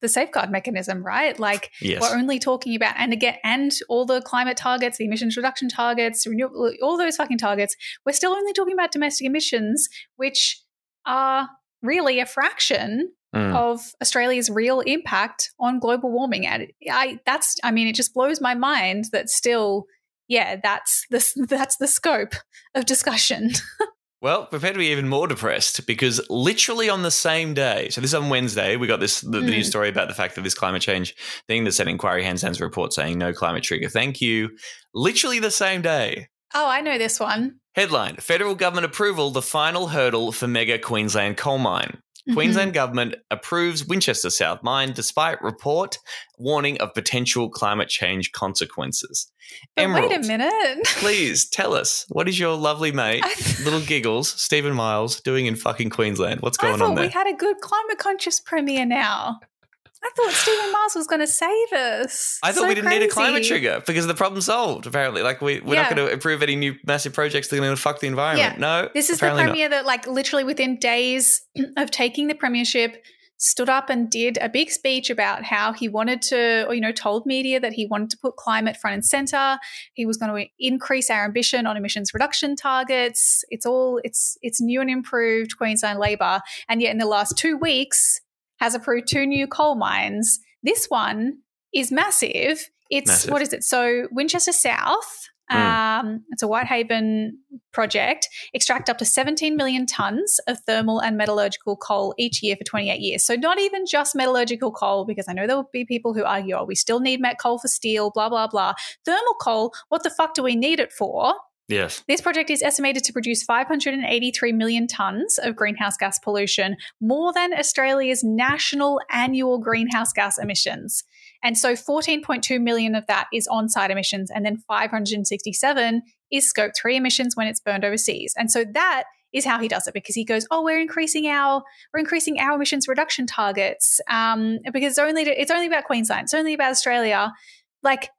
S1: the safeguard mechanism, right? Like
S3: Yes.
S1: we're only talking about and again and all the climate targets, the emissions reduction targets, renewable all those fucking targets, we're still only talking about domestic emissions which are really a fraction
S3: Mm.
S1: of Australia's real impact on global warming. And I that's I mean, it just blows my mind that still, yeah, that's the that's the scope of discussion.
S3: Well, prepare to be even more depressed because literally on the same day, so this is on Wednesday, we got this the, the
S1: Mm.
S3: news story about the fact that this climate change thing that said inquiry hands down report saying no climate trigger. Thank you. Literally the same day.
S1: oh, I know this one.
S3: Headline Federal government approval, the final hurdle for mega Queensland coal mine.
S1: Mhm.
S3: Queensland government approves Winchester South mine despite report warning of potential climate change consequences.
S1: But wait a minute.
S3: Please tell us what is your lovely mate, little giggles, Steven Miles, doing in fucking Queensland? What's going on there?
S1: we had a good climate conscious premier now. I thought Steven Miles was going to save us.
S3: I thought
S1: So
S3: we didn't need a climate trigger because the problem's solved. Apparently, like we, we're not going to approve any new massive projects that are going to fuck the environment.
S1: Yeah.
S3: No,
S1: This is the
S3: apparently not.
S1: premier that, like, literally within days of taking the premiership, stood up and did a big speech about how he wanted to, or, you know, told media that he wanted to put climate front and center. He was going to increase our ambition on emissions reduction targets. It's all, it's, it's new and improved Queensland Labor. And yet in the last two weeks has approved two new coal mines. This one is massive. It's,
S3: Massive.
S1: what is it? So Winchester South,
S3: Mm.
S1: um, it's a Whitehaven project, extract up to 17 million tons of thermal and metallurgical coal each year for 28 years. So, not even just metallurgical coal, because I know there will be people who argue, oh, we still need met coal for steel, blah, blah, blah. Thermal coal, what the fuck do we need it for?
S3: Yes.
S1: This project is estimated to produce 583 million tonnes of greenhouse gas pollution, more than Australia's national annual greenhouse gas emissions. And so 14.2 million of that is on site emissions, and then 567 is scope three emissions when it's burned overseas. And so that is how he does it because he goes, "Oh, we're increasing our we're increasing our emissions reduction targets um, because it's only it's only about Queensland, it's only about Australia." Like,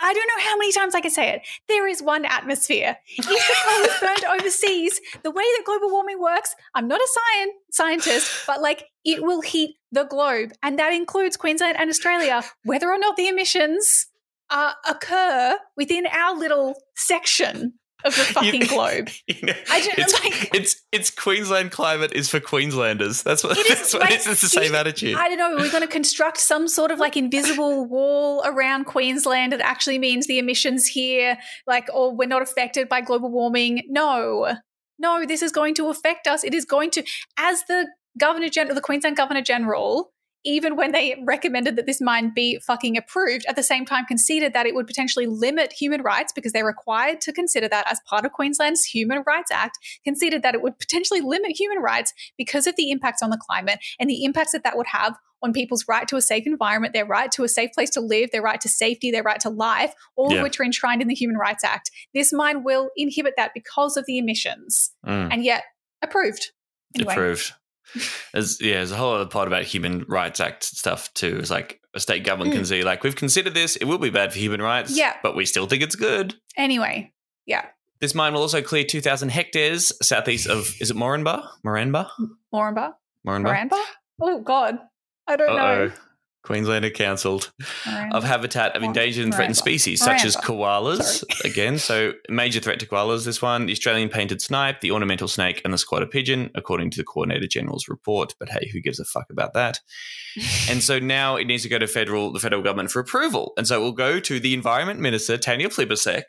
S1: I, don't know how many times I can say it. There is one atmosphere. If the coal is burned overseas, the way that global warming works, I'm not a science scientist, but like it will heat the globe, and that includes Queensland and Australia, whether or not the emissions uh, occur within our little section of the fucking globe.
S3: You know,
S1: I just-
S3: it's,
S1: like-
S3: it's it's Queensland climate is for Queenslanders. That's what
S1: It is,
S3: that's what
S1: like,
S3: it is. It's the same attitude.
S1: I don't know. We're going to construct some sort of like invisible wall around Queensland that actually means the emissions here, like, or we're not affected by global warming. No, no, this is going to affect us. It is going to, as the Governor General, the Queensland Governor General even when they recommended that this mine be fucking approved, at the same time conceded that it would potentially limit human rights because they're required to consider that as part of Queensland's Human Rights Act, conceded that it would potentially limit human rights because of the impacts on the climate and the impacts that that would have on people's right to a safe environment, their right to a safe place to live, their right to safety, their right to life, all
S3: Yeah.
S1: of which are enshrined in the Human Rights Act. This mine will inhibit that because of the emissions,
S3: Mm.
S1: and yet approved. Anyway.
S3: Approved. There's, yeah, there's a whole other part about Human Rights Act stuff too. It's like a state government can
S1: Mm.
S3: say, like, we've considered this, it will be bad for human rights,
S1: Yeah.
S3: but we still think it's good.
S1: Anyway, yeah,
S3: This mine will also clear 2,000 hectares southeast of, is it Moranbah? Moranbah?
S1: Moranbah,
S3: Moranbah?
S1: Moranbah. Oh God, I don't
S3: Uh-oh.
S1: know.
S3: Queensland are cancelled of habitat of endangered and threatened species, such as koalas. Again, so major threat to koalas. This one, the Australian painted snipe, the ornamental snake, and the squatter pigeon, according to the Coordinator General's report. But hey, who gives a fuck about that? and so now it needs to go to federal, the federal government for approval, and so it will go to the Environment Minister Tanya Plibersek.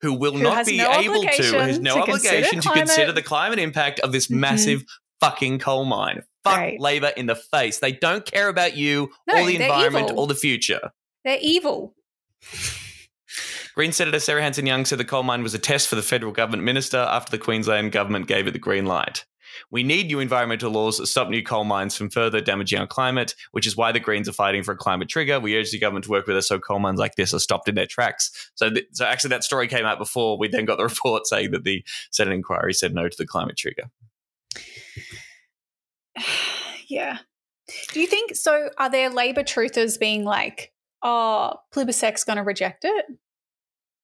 S3: Who will
S1: Who
S3: not be
S1: no
S3: able to, has no
S1: to consider
S3: obligation to
S1: climate.
S3: consider the climate impact of this
S1: Mhm.
S3: massive fucking coal mine. Fuck
S1: Right.
S3: Labor in the face. They don't care about you
S1: No,
S3: or the environment
S1: evil.
S3: or the future.
S1: They're evil.
S3: Green Senator Sarah Hanson Young said the coal mine was a test for the federal government minister after the Queensland government gave it the green light. We need new environmental laws that stop new coal mines from further damaging our climate, which is why the Greens are fighting for a climate trigger. We urge the government to work with us so coal mines like this are stopped in their tracks. So, th- so actually, that story came out before we then got the report saying that the Senate inquiry said no to the climate trigger.
S1: Yeah. Do you think so? Are there Labor truthers being like, "Oh, Plibersek's going to reject it"?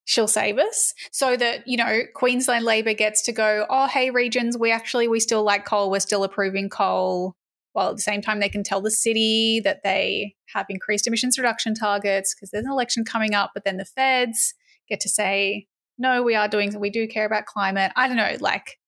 S1: She'll save us, so that you know Queensland Labor gets to go. Oh, hey, regions, we actually we still like coal. We're still approving coal. While at the same time, they can tell the city that they have increased emissions reduction targets because there's an election coming up. But then the feds get to say, "No, we are doing. We do care about climate." I don't know, like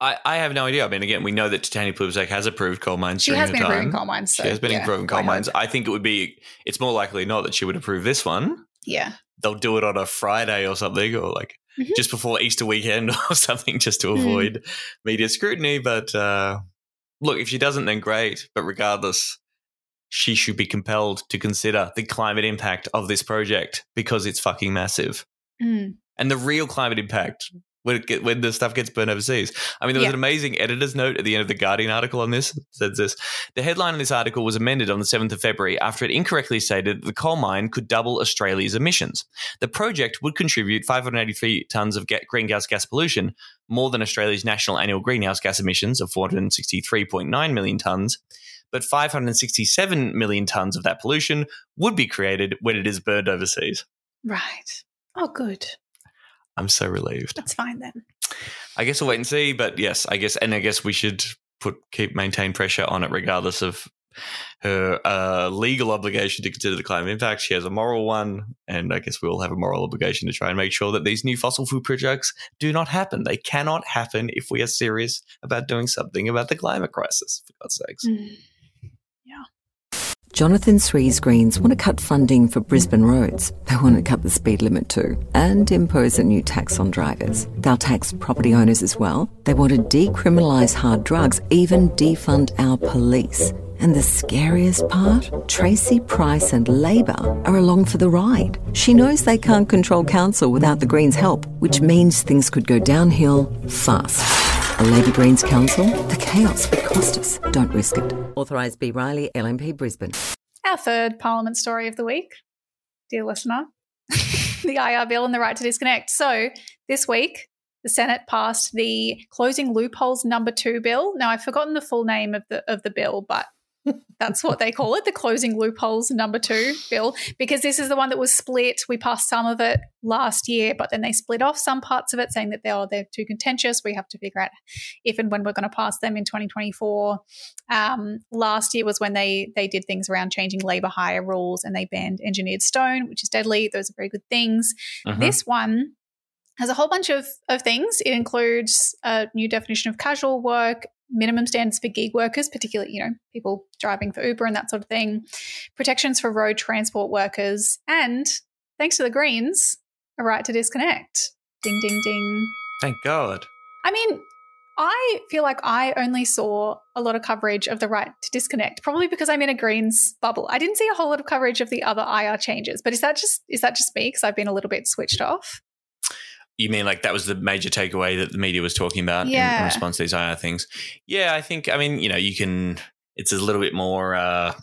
S3: I, I have no idea. I mean, again, we know that Titania Plibersek has approved coal mines.
S1: she has been
S3: time.
S1: approving coal mines. So,
S3: she has been
S1: yeah,
S3: approving coal
S1: I
S3: mines. I think it would be. It's more likely not that she would approve this one.
S1: Yeah.
S3: They'll do it on a Friday or something, or like
S1: Mhm.
S3: just before Easter weekend or something, just to
S1: Mm.
S3: avoid media scrutiny. But uh, look, if she doesn't, then great. But regardless, she should be compelled to consider the climate impact of this project because it's fucking massive,
S1: Mm.
S3: and the real climate impact. When, it get, when the stuff gets burned overseas. I mean, there was
S1: Yeah.
S3: an amazing editor's note at the end of the Guardian article on this. It says this The headline in this article was amended on the 7th of February after it incorrectly stated that the coal mine could double Australia's emissions. The project would contribute 583 tonnes of greenhouse gas pollution, more than Australia's national annual greenhouse gas emissions of 463.9 million tonnes. But 567 million tonnes of that pollution would be created when it is burned overseas.
S1: Right. Oh, good.
S3: I'm so relieved.
S1: That's fine then.
S3: I guess we'll wait and see. But yes, I guess, and I guess we should put keep maintain pressure on it, regardless of her uh, legal obligation to consider the climate impact. She has a moral one, and I guess we all have a moral obligation to try and make sure that these new fossil fuel projects do not happen. They cannot happen if we are serious about doing something about the climate crisis. For God's sakes.
S13: Jonathan Sri's Greens want to cut funding for Brisbane roads. They want to cut the speed limit too and impose a new tax on drivers. They'll tax property owners as well. They want to decriminalise hard drugs, even defund our police. And the scariest part? Tracey Price and Labor are along for the ride. She knows they can't control council without the Greens' help, which means things could go downhill fast. A Lady Greens Council? The chaos would cost us. Don't risk it. Authorised B. Riley, LNP Brisbane.
S1: Our third Parliament story of the week, dear listener, the IR bill and the right to disconnect. So this week, the Senate passed the Closing Loopholes Number Two bill. Now I've forgotten the full name of the of the bill, but that's what they call it, the Closing Loopholes Number Two bill, because this is the one that was split. We passed some of it last year, but then they split off some parts of it, saying that they're they're too contentious. We have to figure out if and when we're going to pass them in 2024. Um, last year was when they they did things around changing labour hire rules and they banned engineered stone, which is deadly. Those are very good things.
S14: Mhm.
S1: This one has a whole bunch of, of things. It includes a new definition of casual work, minimum standards for gig workers, particularly, you know, people driving for Uber and that sort of thing, protections for road transport workers, and thanks to the Greens, a right to disconnect. Ding, ding, ding.
S3: Thank God.
S1: I mean, I feel like I only saw a lot of coverage of the right to disconnect, probably because I'm in a Greens bubble. I didn't see a whole lot of coverage of the other IR changes, but is that just is that just me because I've been a little bit switched off?
S3: You mean like that was the major takeaway that the media was talking about in- in, response to these IR things? Yeah, I think. I mean, you know, you can. It's a little bit more uh,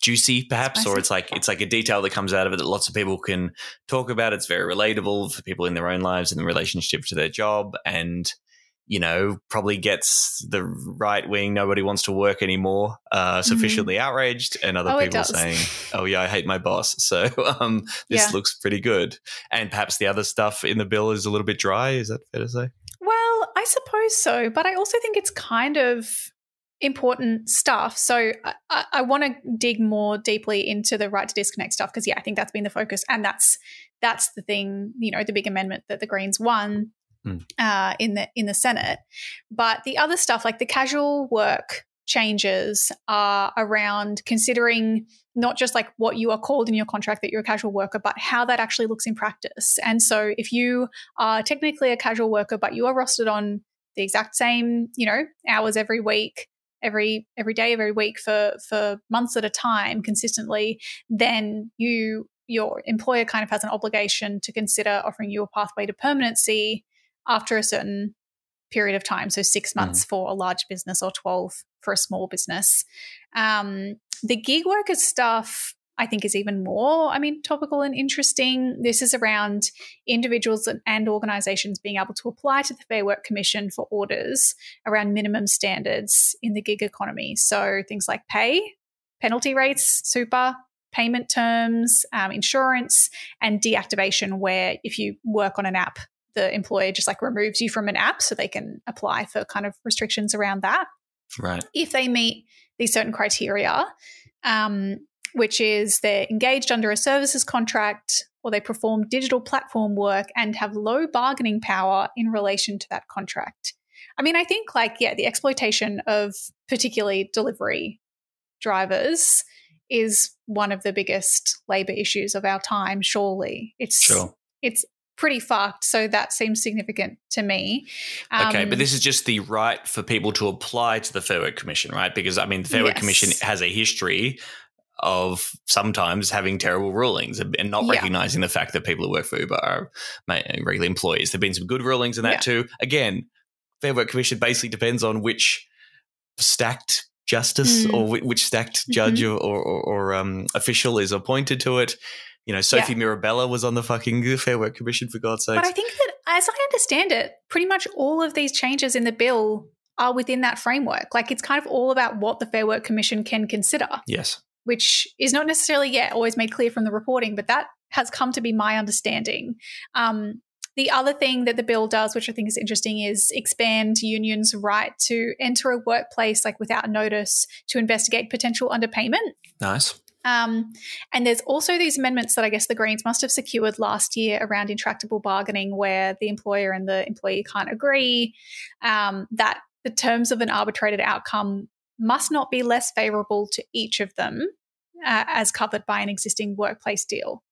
S3: juicy, perhaps, or it's like it's like a detail that comes out of it that lots of people can talk about. It's very relatable for people in their own lives and the relationship to their job, and you know, probably gets the right wing. Nobody wants to work anymore. Uh, sufficiently outraged, and other
S1: Mm-hmm. Oh,
S3: people saying, "Oh yeah, I hate my boss." So um, this
S1: Yeah.
S3: looks pretty good. And perhaps the other stuff in the bill is a little bit dry. Is that fair to say?
S1: Well, I suppose so, but I also think it's kind of important stuff. So I, I, I want to dig more deeply into the right to disconnect stuff because yeah, I think that's been the focus, and that's that's the thing. You know, the big amendment that the Greens won
S3: Mm.
S1: uh, in the in the Senate. But the other stuff, like the casual work changes, are around considering not just like what you are called in your contract that you're a casual worker, but how that actually looks in practice. And so, if you are technically a casual worker, but you are rostered on the exact same, you know, hours every week, every every day, every week for for months at a time consistently, then you your employer kind of has an obligation to consider offering you a pathway to permanency after a certain period of time. So six months for a large business or 12 for a small business. Um, the gig worker stuff, I think, is even more, I mean, topical and interesting. This is around individuals and, and organizations being able to apply to the Fair Work Commission for orders around minimum standards in the gig economy. So things like pay, penalty rates, super, payment terms, um, insurance, and deactivation, where if you work on an app, the employer just like removes you from an app so they can apply for kind of restrictions around that
S3: Right.
S1: if they meet these certain criteria, um, which is they're engaged under a services contract or they perform digital platform work and have low bargaining power in relation to that contract. I mean, I think like, yeah, the exploitation of particularly delivery drivers is one of the biggest labor issues of our time, surely. It's
S3: Sure.
S1: it's pretty fucked, so that seems significant to me.
S3: Okay,
S1: Um,
S3: but this is just the right for people to apply to the Fair Work Commission, right? Because I mean, the Fair Work
S1: Yes.
S3: Commission has a history of sometimes having terrible rulings and not
S1: Yeah.
S3: recognizing the fact that people who work for Uber are regular employees. There've been some good rulings in that
S1: Yeah.
S3: too. Again, Fair Work Commission basically depends on which stacked justice
S1: Mm.
S3: or which stacked judge or, or, or um, official is appointed to it. You know, Sophie Mirabella was on the fucking Fair Work Commission for God's sake.
S1: But I think that, as I understand it, pretty much all of these changes in the bill are within that framework. Like it's kind of all about what the Fair Work Commission can consider,
S3: yes.
S1: which is not necessarily yet always made clear from the reporting, but that has come to be my understanding. Um, the other thing that the bill does, which I think is interesting, is expand unions' right to enter a workplace like without notice to investigate potential underpayment.
S3: Nice.
S1: Um, and there's also these amendments that I guess the Greens must have secured last year around intractable bargaining, where the employer and the employee can't agree um, that the terms of an arbitrated outcome must not be less favorable to each of them uh, as covered by an existing workplace deal.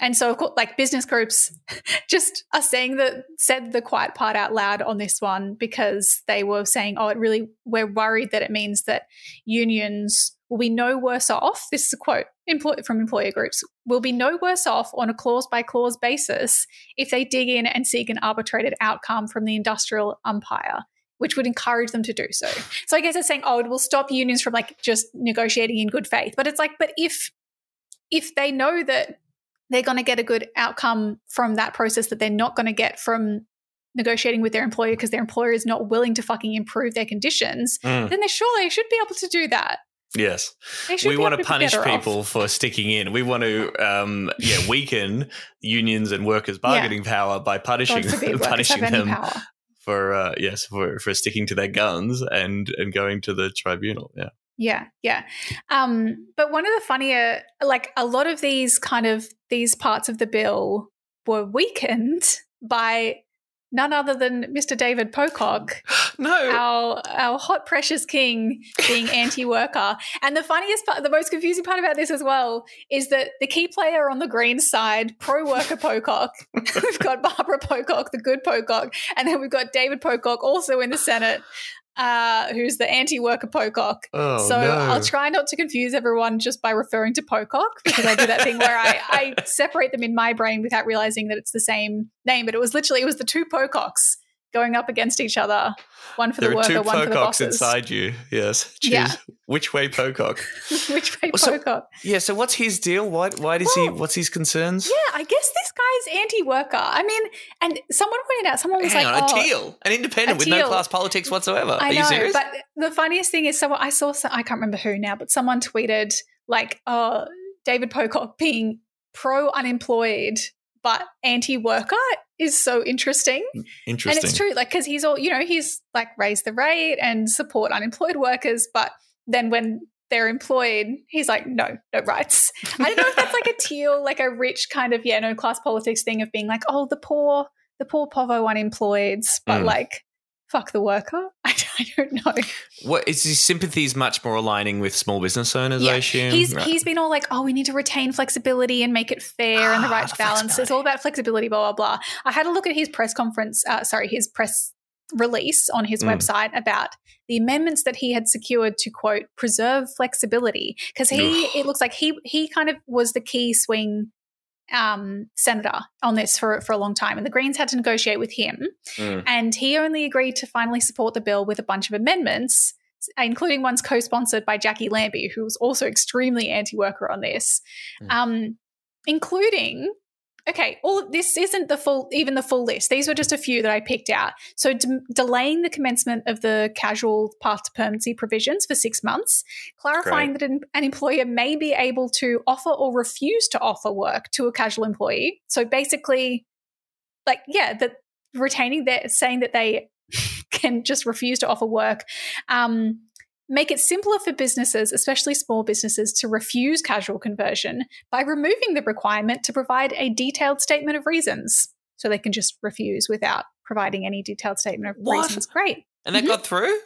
S1: And so, of course, like business groups just are saying that said the quiet part out loud on this one because they were saying, oh, it really, we're worried that it means that unions will be no worse off. This is a quote from employer groups will be no worse off on a clause by clause basis if they dig in and seek an arbitrated outcome from the industrial umpire. Which would encourage them to do so. So I guess it's saying, oh, it will stop unions from like just negotiating in good faith. But it's like, but if if they know that they're going to get a good outcome from that process that they're not going to get from negotiating with their employer because their employer is not willing to fucking improve their conditions,
S3: Mm.
S1: then they surely should be able to do that.
S3: Yes. We want to punish
S1: better off.
S3: people for sticking in. We want to, um, yeah, weaken unions and workers' bargaining power by punishing
S1: God forbid workers
S3: punishing them for uh, yes for for sticking to their guns and and going to the tribunal. Yeah.
S1: Yeah, yeah. Um, but one of the funnier, like a lot of these kind of these parts of the bill were weakened by none other than Mr. David Pocock.
S3: no.
S1: Our our hot precious king being anti-worker. And the funniest part, the most confusing part about this as well, is that the key player on the green side, pro-worker Pocock, we've got Barbara Pocock, the good Pocock, and then we've got David Pocock also in the Senate. Uh, who's the anti-worker Pocock?
S3: Oh,
S1: so
S3: no.
S1: I'll try not to confuse everyone just by referring to Pocock because I do that thing where I, I separate them in my brain without realizing that it's the same name. But it was literally it was the two Pococks going up against each other, one for
S3: there
S1: the worker, one for the
S3: Pococks
S1: bosses.
S3: inside you. Yes. Choose
S1: Yeah.
S3: which way Pocock.
S1: Which way
S3: So-
S1: Pocock?
S3: Yeah. So what's his deal? Why? Why does he? What's his concerns?
S1: Yeah, I guess this guy's anti-worker. I mean, and someone pointed out, someone was
S3: Hang
S1: like,
S3: on,
S1: "Oh,
S3: a teal, an independent
S1: a
S3: with no class politics whatsoever.
S1: I
S3: Are
S1: know,
S3: you serious?
S1: but the funniest thing is, someone I saw. Some, I can't remember who now, but someone tweeted like, "Oh, David Pocock being pro-unemployed but anti-worker is so interesting."
S3: Interesting.
S1: And it's true, like because he's all you know, he's like raised the rate and support unemployed workers, but then when they're employed, he's like, no, no rights. I don't know if that's like a teal, like a rich kind of yeah, no class politics thing of being like, oh, the poor, the poor povo unemployeds, but
S3: Mm.
S1: like, fuck the worker. I, I don't know.
S3: What is his sympathies much more aligning with small business owners? I assume.
S1: He's
S3: Right.
S1: he's been all like, oh, we need to retain flexibility and make it fair and the
S3: Ah,
S1: right
S3: the
S1: balance. It's all about flexibility, blah blah blah. I had a look at his press conference, uh, sorry, his press release on his
S3: Mm.
S1: website about the amendments that he had secured to quote preserve flexibility because he it looks like he he kind of was the key swing um, senator on this for for a long time, and the Greens had to negotiate with him,
S3: Mm.
S1: and he only agreed to finally support the bill with a bunch of amendments, including ones co-sponsored by Jacqui Lambie, who was also extremely anti-worker on this, um, including. Okay, all of this isn't the full, even the full list. These were just a few that I picked out. So, de- delaying the commencement of the casual path to permanency provisions for six months, clarifying
S14: Great.
S1: that an, an employer may be able to offer or refuse to offer work to a casual employee. So, basically, like, yeah, that retaining that, saying that they can just refuse to offer work. Um, make it simpler for businesses, especially small businesses, to refuse casual conversion by removing the requirement to provide a detailed statement of reasons. So they can just refuse without providing any detailed statement of
S3: What?
S1: reasons. Great.
S3: and that mm-hmm. got through.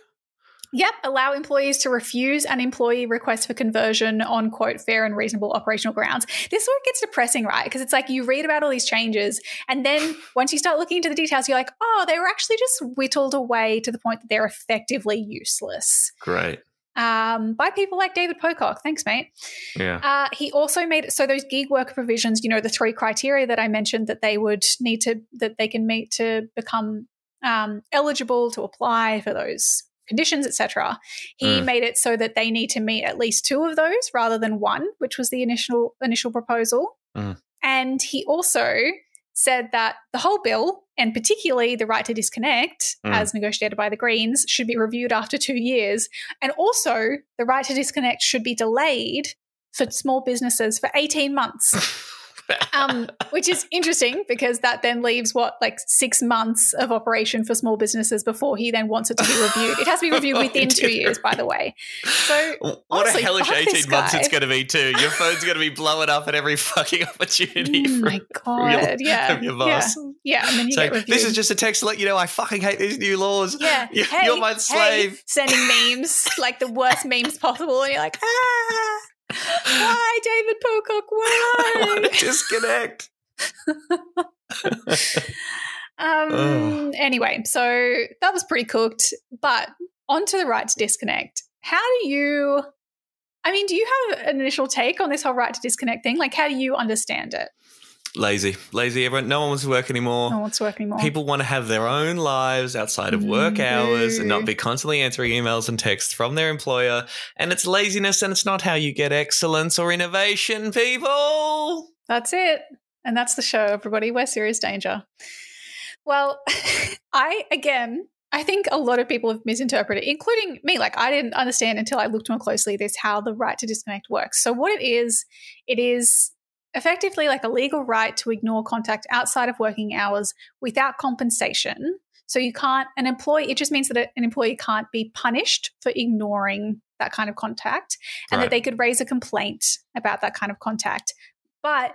S1: Yep, allow employees to refuse an employee request for conversion on quote fair and reasonable operational grounds. This is where gets depressing, right? Because it's like you read about all these changes, and then once you start looking into the details, you're like, oh, they were actually just whittled away to the point that they're effectively useless
S3: Great.
S1: um, by people like David Pocock. Thanks, mate.
S3: Yeah.
S1: Uh, he also made it so those gig worker provisions, you know, the three criteria that I mentioned that they would need to that they can meet to become um, eligible to apply for those conditions, etc. He
S14: Mm.
S1: made it so that they need to meet at least two of those rather than one, which was the initial initial proposal.
S3: Mm.
S1: And he also said that the whole bill, and particularly the right to disconnect,
S14: Mm.
S1: as negotiated by the Greens, should be reviewed after two years. And also, the right to disconnect should be delayed for small businesses for 18 months. um, which is interesting because that then leaves what, like six months of operation for small businesses before he then wants it to be reviewed. It has to be reviewed within two years, by the way. So,
S3: What
S1: honestly,
S3: a hellish 18 months
S1: guy.
S3: it's going to be, too. Your phone's going to be blowing up at every fucking opportunity.
S1: Oh my
S3: your,
S1: God, yeah,
S3: your
S1: yeah,
S3: boss.
S1: yeah, and then you
S3: So
S1: get reviewed.
S3: this is just a text to let you know I fucking hate these new laws.
S1: Yeah.
S3: You're,
S1: Hey,
S3: you're my
S1: hey,
S3: slave.
S1: sending memes, like the worst memes possible. And you're like, ah, why, David Pocock? Why?
S3: Disconnect.
S1: Um, anyway, so that was pretty cooked. But onto the right to disconnect. How do you, I mean, do you have an initial take on this whole right to disconnect thing? Like, how do you understand it?
S3: Lazy. Lazy. Everyone, no one wants to work anymore.
S1: No one wants to work anymore.
S3: People want to have their own lives outside of work
S1: Mm,
S3: hours and not be constantly answering emails and texts from their employer. And it's laziness and it's not how you get excellence or innovation, people.
S1: That's it. And that's the show, everybody. We're serious danger. Well, I, again, I think a lot of people have misinterpreted, including me. Like, I didn't understand until I looked more closely this how the right to disconnect works. So, what it is, it is effectively like a legal right to ignore contact outside of working hours without compensation. So, you can't, an employee, it just means that an employee can't be punished for ignoring that kind of contact and
S14: Right.
S1: that they could raise a complaint about that kind of contact. But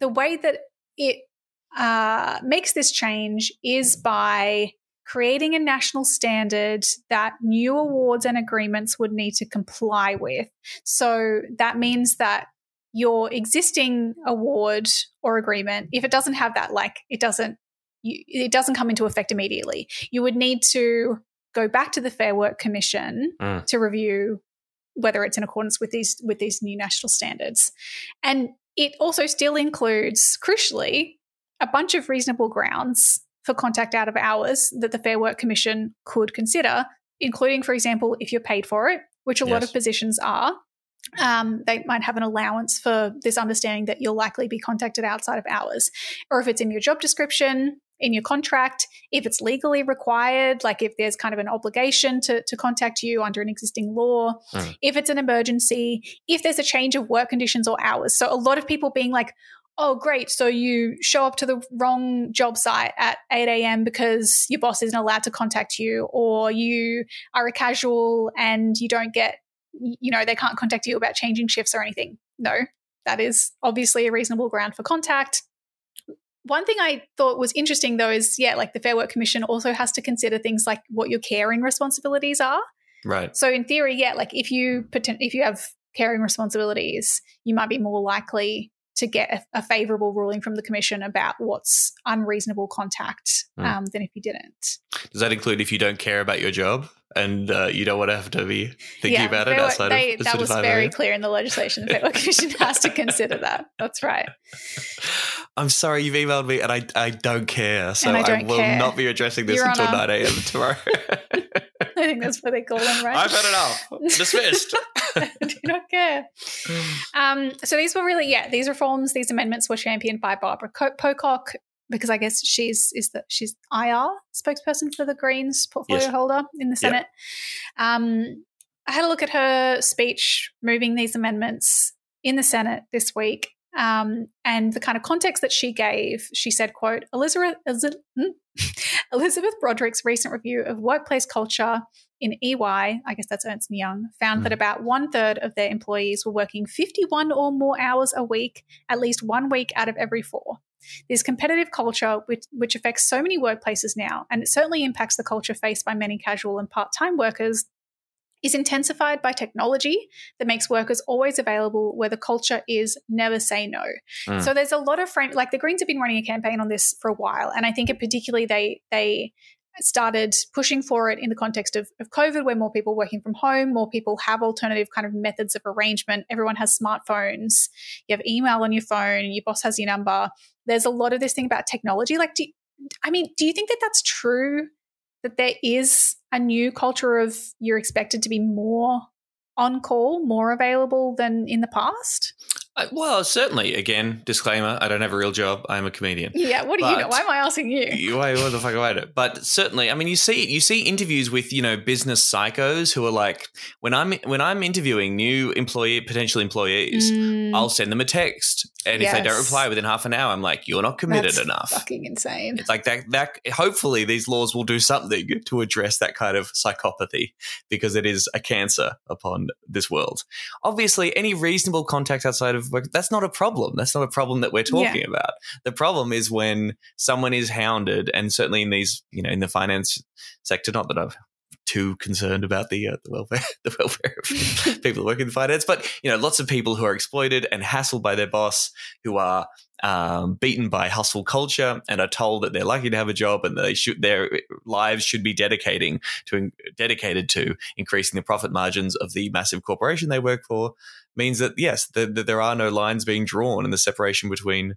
S1: the way that it uh, makes this change is by creating a national standard that new awards and agreements would need to comply with. So that means that your existing award or agreement, if it doesn't have that, like it doesn't, you, it doesn't come into effect immediately. You would need to go back to the Fair Work Commission
S3: Mm.
S1: to review whether it's in accordance with these with these new national standards. And it also still includes, crucially, a bunch of reasonable grounds for contact out of hours that the Fair Work Commission could consider, including, for example, if you're paid for it, which a lot of positions are. Um, they might have an allowance for this understanding that you'll likely be contacted outside of hours, or if it's in your job description, in your contract, if it's legally required, like if there's kind of an obligation to, to contact you under an existing law,
S3: Mm.
S1: if it's an emergency, if there's a change of work conditions or hours. So a lot of people being like, oh, great. So you show up to the wrong job site at 8 a.m. because your boss isn't allowed to contact you, or you are a casual and you don't get, you know, they can't contact you about changing shifts or anything. No, that is obviously a reasonable ground for contact. One thing I thought was interesting though is, yeah, like the Fair Work Commission also has to consider things like what your caring responsibilities are.
S3: Right.
S1: So in theory, yeah, like if you if you have caring responsibilities, you might be more likely to get a, a favorable ruling from the commission about what's unreasonable contact
S3: Mm.
S1: um, than if you didn't.
S3: Does that include if you don't care about your job and uh, you don't want to have to be thinking about it outside
S1: they-
S3: of the
S1: that was
S3: 75
S1: very
S3: area?
S1: clear in the legislation. The Work Commission has to consider that. That's right.
S3: I'm sorry you've emailed me and I, I don't care. So
S1: And I
S3: I,
S1: don't
S3: will
S1: care.
S3: not be addressing this
S1: Your
S3: until
S1: Honour.
S3: 9 a.m. tomorrow.
S1: I think that's what they call them, right?
S3: I've had enough. Dismissed.
S1: I do not care. Um, so these were really, yeah, these reforms, these amendments were championed by Barbara Co- Pocock because I guess she's is the she's IR spokesperson for the Greens portfolio
S14: Yes.
S1: holder in the
S14: Yep.
S1: Senate. Um, I had a look at her speech moving these amendments in the Senate this week. Um, and the kind of context that she gave, she said, quote, Elizabeth, Elizabeth, Elizabeth Broderick's recent review of workplace culture in EY, I guess that's Ernst & Young, found that about one third of their employees were working 51 or more hours a week, at least one week out of every four. This competitive culture, which, which affects so many workplaces now, and it certainly impacts the culture faced by many casual and part time workers, is intensified by technology that makes workers always available where the culture is never say no.
S14: Mm.
S1: So there's a lot of frame like the Greens have been running a campaign on this for a while. And I think it particularly they they started pushing for it in the context of, of COVID, where more people working from home, more people have alternative kind of methods of arrangement. Everyone has smartphones. You have email on your phone. Your boss has your number. There's a lot of this thing about technology. Like, do, I mean, do you think that that's true? That there is a new culture of you're expected to be more on call, more available than in the past?
S3: Uh, well, certainly. Again, disclaimer: I don't have a real job. I'm a comedian.
S1: Yeah. What do you know? Why am I asking you?
S3: You, why, what the fuck about it? But certainly, I mean, you see, you see interviews with you know business psychos who are like, when I'm when I'm interviewing new employee potential employees,
S1: Mm.
S3: I'll send them a text, and if they don't reply within half an hour, I'm like, you're not committed
S1: That's
S3: enough.
S1: Fucking insane.
S3: It's like that. That hopefully these laws will do something to address that kind of psychopathy because it is a cancer upon this world. Obviously, any reasonable contact outside of work that's not a problem. That's not a problem that we're talking
S14: Yeah.
S3: about. The problem is when someone is hounded, and certainly in these, you know, in the finance sector. Not that I'm too concerned about the uh, the welfare the welfare of people who work in finance, but you know, lots of people who are exploited and hassled by their boss, who are um, beaten by hustle culture and are told that they're lucky to have a job and they should their lives should be dedicating to dedicated to increasing the profit margins of the massive corporation they work for means that yes that that there are no lines being drawn and the separation between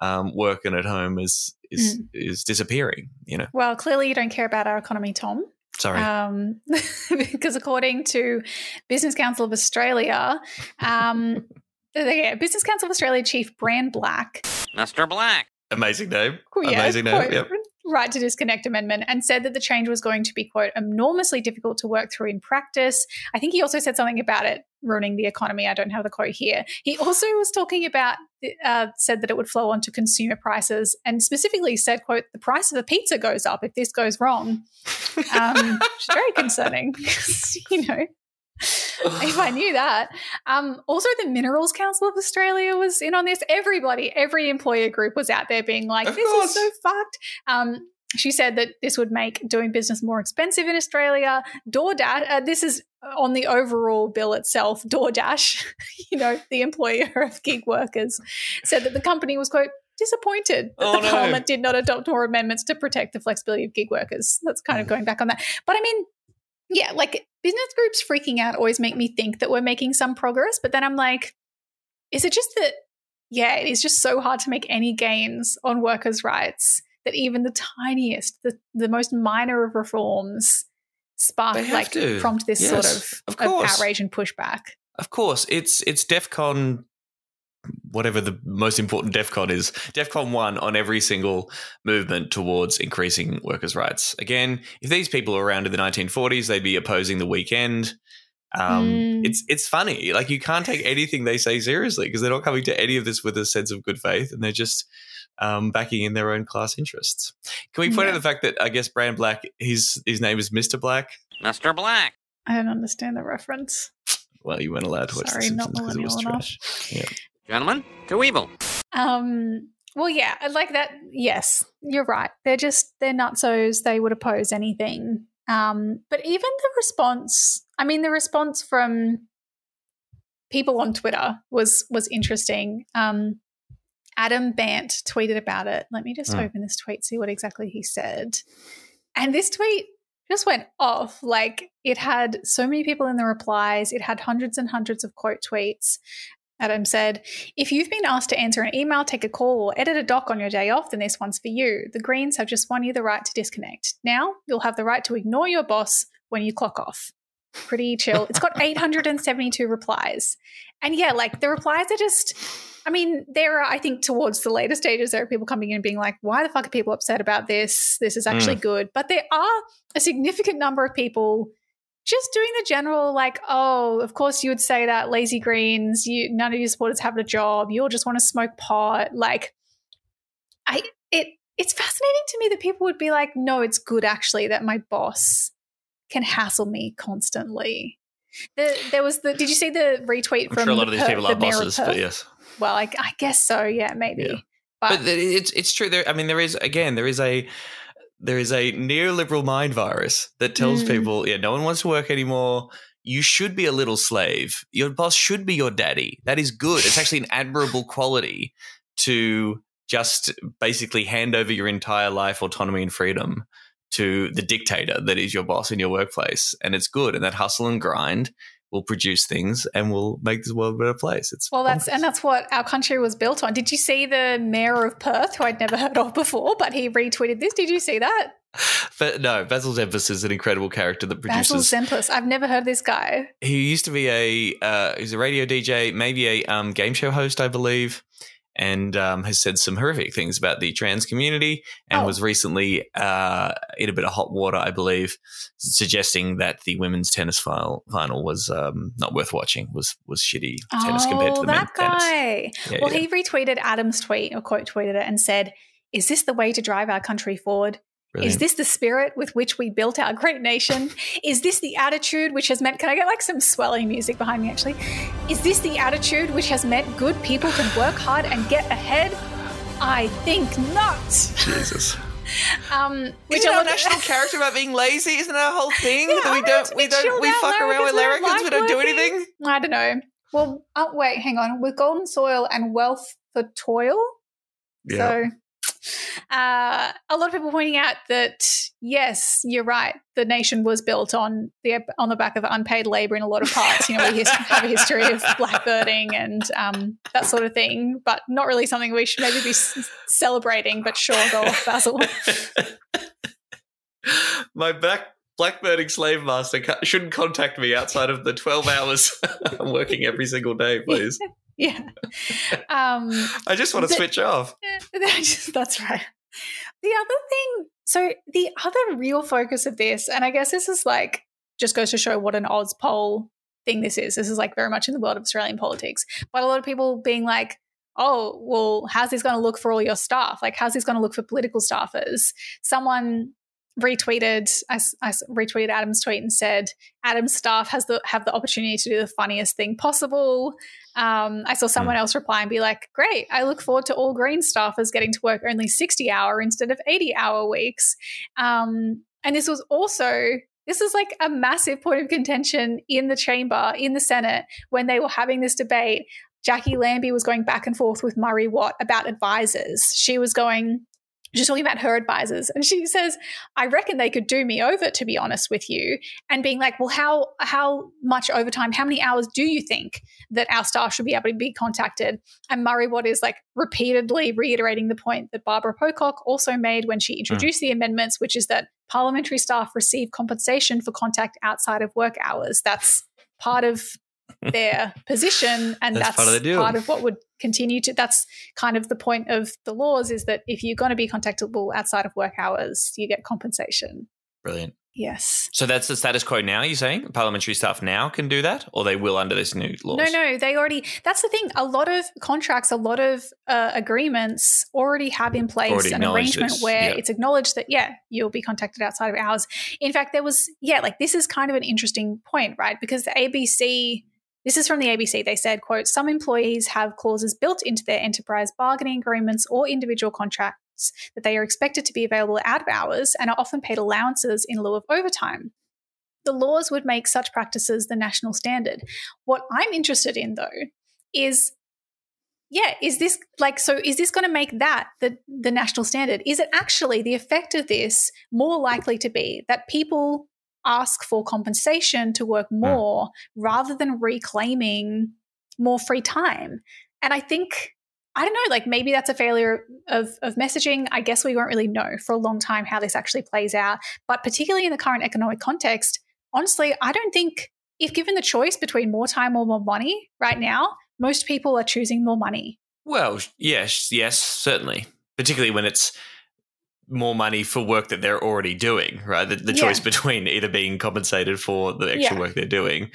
S3: um, work and at home is is
S1: Mm.
S3: is disappearing you know
S1: Well, clearly you don't care about our economy, Tom.
S3: sorry
S1: Um, because according to Business Council of Australia, um, yeah, Business Council of Australia Chief Bran Black
S3: Mr. Black amazing name
S1: Cool, yeah,
S3: amazing name yep.
S1: Right to disconnect amendment and said that the change was going to be quote enormously difficult to work through in practice. I think he also said something about it ruining the economy. I don't have the quote here. He also was talking about uh, said that it would flow onto consumer prices and specifically said quote the price of a pizza goes up if this goes wrong. Um, which is very concerning you know if I knew that. Um, also, the Minerals Council of Australia was in on this. Everybody, every employer group was out there being like,
S3: Of
S1: "This
S3: course.
S1: is so fucked." Um, she said that this would make doing business more expensive in Australia. DoorDash, uh, this is on the overall bill itself. DoorDash, you know, the employer of gig workers, said that the company was quote disappointed that
S3: Oh,
S1: the
S3: no.
S1: parliament did not adopt more amendments to protect the flexibility of gig workers. That's kind
S3: Mm.
S1: of going back on that. But I mean, yeah, like business groups freaking out always make me think that we're making some progress, but then I'm like, is it just that? Yeah, it is just so hard to make any gains on workers' rights that even the tiniest, the, the most minor of reforms spark like
S3: to.
S1: prompt this
S3: Yes,
S1: sort
S3: of
S1: of, of outrage and pushback.
S3: Of course, it's it's DefCon, whatever the most important DefCon is. DefCon one on every single movement towards increasing workers' rights. Again, if these people were around in the 1940s, they'd be opposing the weekend. Um,
S1: Mm.
S3: It's it's funny, like you can't take anything they say seriously because they're not coming to any of this with a sense of good faith, and they're just um, backing in their own class interests. Can we point out the fact that I guess Bran Black, his his name is Mr. Black?
S14: Mr. Black.
S1: I don't understand the reference.
S3: Well, you weren't allowed to watch
S1: Sorry,
S3: The
S1: not
S3: Simpsons because it was
S1: millennial enough.
S3: trash. Yeah.
S14: Gentlemen, to evil.
S1: Um, well, yeah, I like that. Yes, you're right. They're just they're nutsos. They would oppose anything. Um, but even the response, I mean, the response from people on Twitter was was interesting. Um, Adam Bandt tweeted about it. Let me just
S3: Mm.
S1: open this tweet, see what exactly he said. And this tweet just went off. Like it had so many people in the replies. It had hundreds and hundreds of quote tweets. Adam said, If you've been asked to answer an email, take a call, or edit a doc on your day off, then this one's for you. The Greens have just won you the right to disconnect. Now you'll have the right to ignore your boss when you clock off. Pretty chill. It's got 872 replies. And yeah, like the replies are just, I mean, there are, I think, towards the later stages, there are people coming in and being like, why the fuck are people upset about this? This is actually
S3: Mm.
S1: good. But there are a significant number of people just doing the general like oh of course you would say that lazy greens you none of your supporters have a job you all just want to smoke pot like i it it's fascinating to me that people would be like no it's good actually that my boss can hassle me constantly the, there was the did you see the retweet
S3: I'm
S1: from
S3: sure a lot of these
S1: Per-
S3: people are
S1: of
S3: bosses, but yes.
S1: well I, I guess so yeah maybe
S3: Yeah.
S1: but,
S3: but it's it's true. There, I mean, there is again, there is a there is a neoliberal mind virus that tells
S1: Mm.
S3: people, yeah, no one wants to work anymore. You should be a little slave. Your boss should be your daddy. That is good. It's actually an admirable quality to just basically hand over your entire life, autonomy, and freedom to the dictator that is your boss in your workplace. And it's good. And that hustle and grind will produce things and will make this world a better place. It's
S1: Well, that's and that's what our country was built on. Did you see the mayor of Perth, who I'd never heard of before, but he retweeted this? Did you see that?
S3: but no, Basil Zempilas is an incredible character that produces.
S1: Basil Zempilas. I've never heard of this guy.
S3: he used to be a uh, he's a radio DJ, maybe a um, game show host, I believe, and um, has said some horrific things about the trans community, and
S1: Oh.
S3: was recently uh, in a bit of hot water, I believe, suggesting that the women's tennis final final was um, not worth watching, was was shitty tennis compared to
S1: oh,
S3: the men's
S1: that
S3: tennis.
S1: guy.
S3: Yeah,
S1: well,
S3: yeah.
S1: he retweeted Adam's tweet or quote tweeted it and said, "Is this the way to drive our country forward?" Is this the spirit with which we built our great nation? Is this the attitude which has meant? Can I get like some swelling music behind me? Actually, is this the attitude which has meant good people can work hard and get ahead? I think not.
S3: Jesus.
S1: Um, which
S3: Isn't our national character about being lazy? Isn't our whole thing
S1: Yeah,
S3: that we don't we don't we fuck around with
S1: larrikins,
S3: larrikins? We don't do anything.
S1: I don't know. Well, oh, wait, hang on. With golden soil and wealth for toil. So, uh, a lot of people pointing out that yes, you're right. The nation was built on the on the back of unpaid labor in a lot of parts. You know, we have a history of blackbirding and um, that sort of thing, but not really something we should maybe be s- celebrating. But sure, go off, Basil.
S3: My black blackbirding slave master shouldn't contact me outside of the 12 hours I'm working every single day, please.
S1: yeah. Um,
S3: I just want to
S1: the-
S3: switch off.
S1: That's right. The other thing, so the other real focus of this, and I guess this is like just goes to show what an auspol thing this is. This is like very much in the world of Australian politics. But a lot of people being like, oh, well, how's this going to look for all your staff? Like, how's this going to look for political staffers? Someone retweeted I retweeted Adam's tweet and said Adam's staff has the have the opportunity to do the funniest thing possible. Um, I saw someone else reply and be like, "Great! I look forward to all Green staffers getting to work only sixty hour instead of eighty hour weeks." Um, and this was also this is like a massive point of contention in the chamber in the Senate when they were having this debate. Jacqui Lambie was going back and forth with Murray Watt about advisors. She was going She's talking about her advisors, and she says, "I reckon they could do me over, to be honest with you." And being like, "Well, how how much overtime? How many hours do you think that our staff should be able to be contacted?" And Murray Watt is like repeatedly reiterating the point that Barbara Pocock also made when she introduced mm. the amendments, which is that parliamentary staff receive compensation for contact outside of work hours. That's part of their position, and
S3: That's
S1: that's,
S3: part of
S1: part of what would continue to. That's kind of the point of the laws is that if you're going to be contactable outside of work hours, you get compensation.
S3: Brilliant.
S1: Yes.
S3: So that's the status quo now, you're saying? Parliamentary staff now can do that, or they will under this new law
S1: No, no, they already. That's the thing. A lot of contracts, a lot of uh, agreements already have in place
S3: Already
S1: an arrangement
S3: this,
S1: where
S3: yeah.
S1: it's acknowledged that yeah, you'll be contacted outside of hours. In fact, there was yeah, like this is kind of an interesting point, right? Because the ABC. This is from the ABC. They said, quote, some employees have clauses built into their enterprise bargaining agreements or individual contracts that they are expected to be available out of hours and are often paid allowances in lieu of overtime. The laws would make such practices the national standard. What I'm interested in, though, is yeah, is this like so? Is this going to make that the the national standard? Is it actually the effect of this more likely to be that people ask for compensation to work hmm. more rather than reclaiming more free time? And I think I don't know, like maybe that's a failure of, of messaging. I guess we won't really know for a long time how this actually plays out. But particularly in the current economic context, honestly, I don't think if given the choice between more time or more money right now, most people are choosing more money.
S3: Well, yes, yes, certainly. Particularly when it's more money for work that they're already doing, right? The, the choice
S1: Yeah.
S3: between either being compensated for the extra
S1: Yeah.
S3: work they're doing,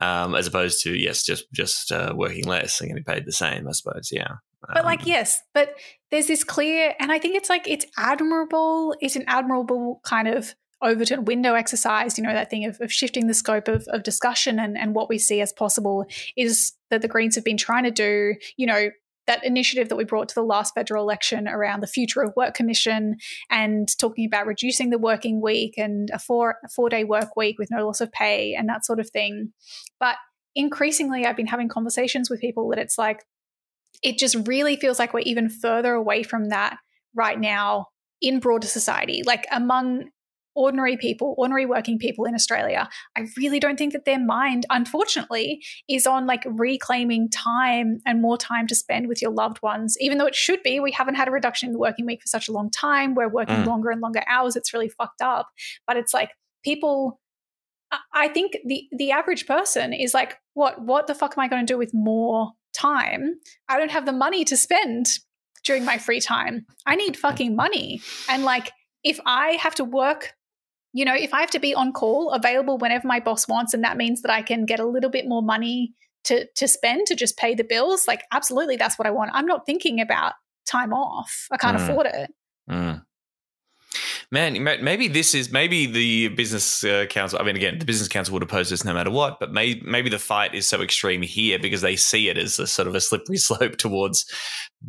S3: um, as opposed to yes, just just uh, working less and getting paid the same. I suppose, yeah.
S1: But like, yes, but there's this clear, and I think it's like it's admirable. It's an admirable kind of Overton window exercise. You know that thing of, of shifting the scope of, of discussion and and what we see as possible is that the Greens have been trying to do. You know that initiative that we brought to the last federal election around the future of work commission and talking about reducing the working week and a four a four day work week with no loss of pay and that sort of thing. But increasingly, I've been having conversations with people that it's like it just really feels like we're even further away from that right now in broader society, like among ordinary people, ordinary working people in Australia. I really don't think that their mind, unfortunately, is on like reclaiming time and more time to spend with your loved ones, even though it should be. We haven't had a reduction in the working week for such a long time. We're working
S15: Mm.
S1: longer and longer hours. It's really fucked up. But it's like people I- I think the the average person is like, what what the fuck am I going to do with more time? I don't have the money to spend during my free time. I need fucking money. And like if I have to work, you know, if I have to be on call, available whenever my boss wants and that means that I can get a little bit more money to to spend to just pay the bills, like absolutely that's what I want. I'm not thinking about time off. I can't
S3: Mm.
S1: afford it.
S3: Mm. Man, maybe this is maybe the business uh, council. I mean, again, the business council would oppose this no matter what. But may, maybe the fight is so extreme here because they see it as a sort of a slippery slope towards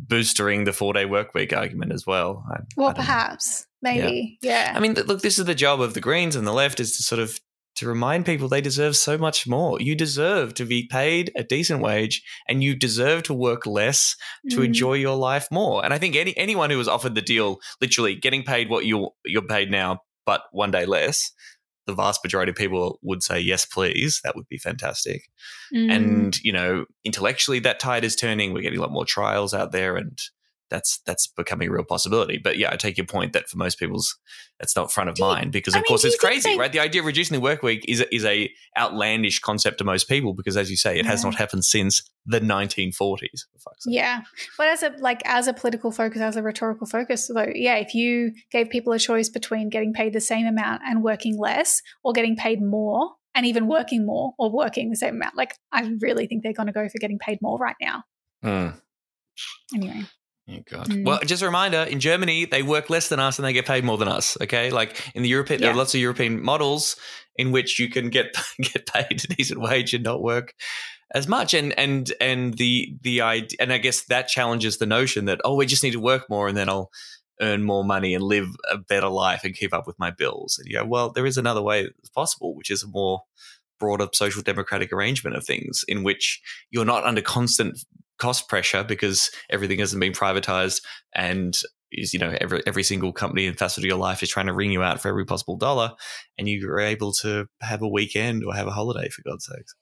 S3: boostering the four day work week argument as well. I,
S1: Well, perhaps. Maybe. Yeah.
S3: I mean, look, this is the job of the Greens and the left is to sort of to remind people they deserve so much more. You deserve to be paid a decent wage, and you deserve to work less to
S1: Mm.
S3: enjoy your life more. And I think any anyone who was offered the deal, literally getting paid what you you're paid now, but one day less. The vast majority of people would say yes, please. That would be fantastic.
S1: Mm.
S3: And you know, intellectually, that tide is turning. We're getting a lot more trials out there, and that's that's becoming a real possibility. But yeah, I take your point that for most people's that's not front of mind because
S1: I
S3: of
S1: mean,
S3: course it's crazy,
S1: they-
S3: right? The idea of reducing the work week is a, is a outlandish concept to most people because, as you say, it has not happened since the 1940s. for fuck's sake.
S1: Yeah, but as a like as a political focus, as a rhetorical focus, though, yeah, if you gave people a choice between getting paid the same amount and working less, or getting paid more and even working more, or working the same amount, like I really think they're going to go for getting paid more right now.
S3: Hmm.
S1: Anyway,
S3: Oh, God.
S1: Mm.
S3: Well, just a reminder: in Germany, they work less than us and they get paid more than us. Okay, like in the European, there are lots of European models in which you can get get paid a decent wage and not work as much. And and and the the idea, and I guess that challenges the notion that oh, we just need to work more and then I'll earn more money and live a better life and keep up with my bills. And yeah, well, there is another way possible, which is a more broader social democratic arrangement of things in which you're not under constant cost pressure because everything hasn't been privatized and is you know every every single company and facet of your life is trying to wring you out for every possible dollar and you're able to have a weekend or have a holiday for god's sakes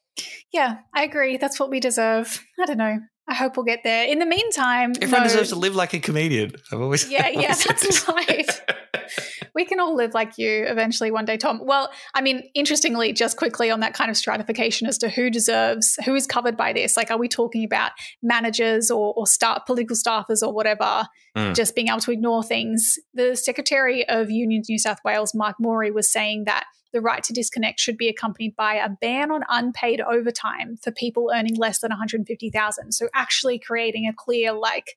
S1: Yeah, I agree. That's what we deserve. I don't know. I hope we'll get there. In the meantime,
S3: everyone
S1: no-
S3: deserves to live like a comedian i've always
S1: Yeah,
S3: I've
S1: yeah,
S3: always this.
S1: that's right. we can all live like you eventually one day, Tom. Well, I mean, interestingly, just quickly on that kind of stratification as to who deserves, who is covered by this. Like, are we talking about managers or, or staff, political staffers or whatever,
S15: Mm.
S1: just being able to ignore things? The Secretary of Unions New South Wales, Mark Morey, was saying that the right to disconnect should be accompanied by a ban on unpaid overtime for people earning less than 150,000. So actually creating a clear like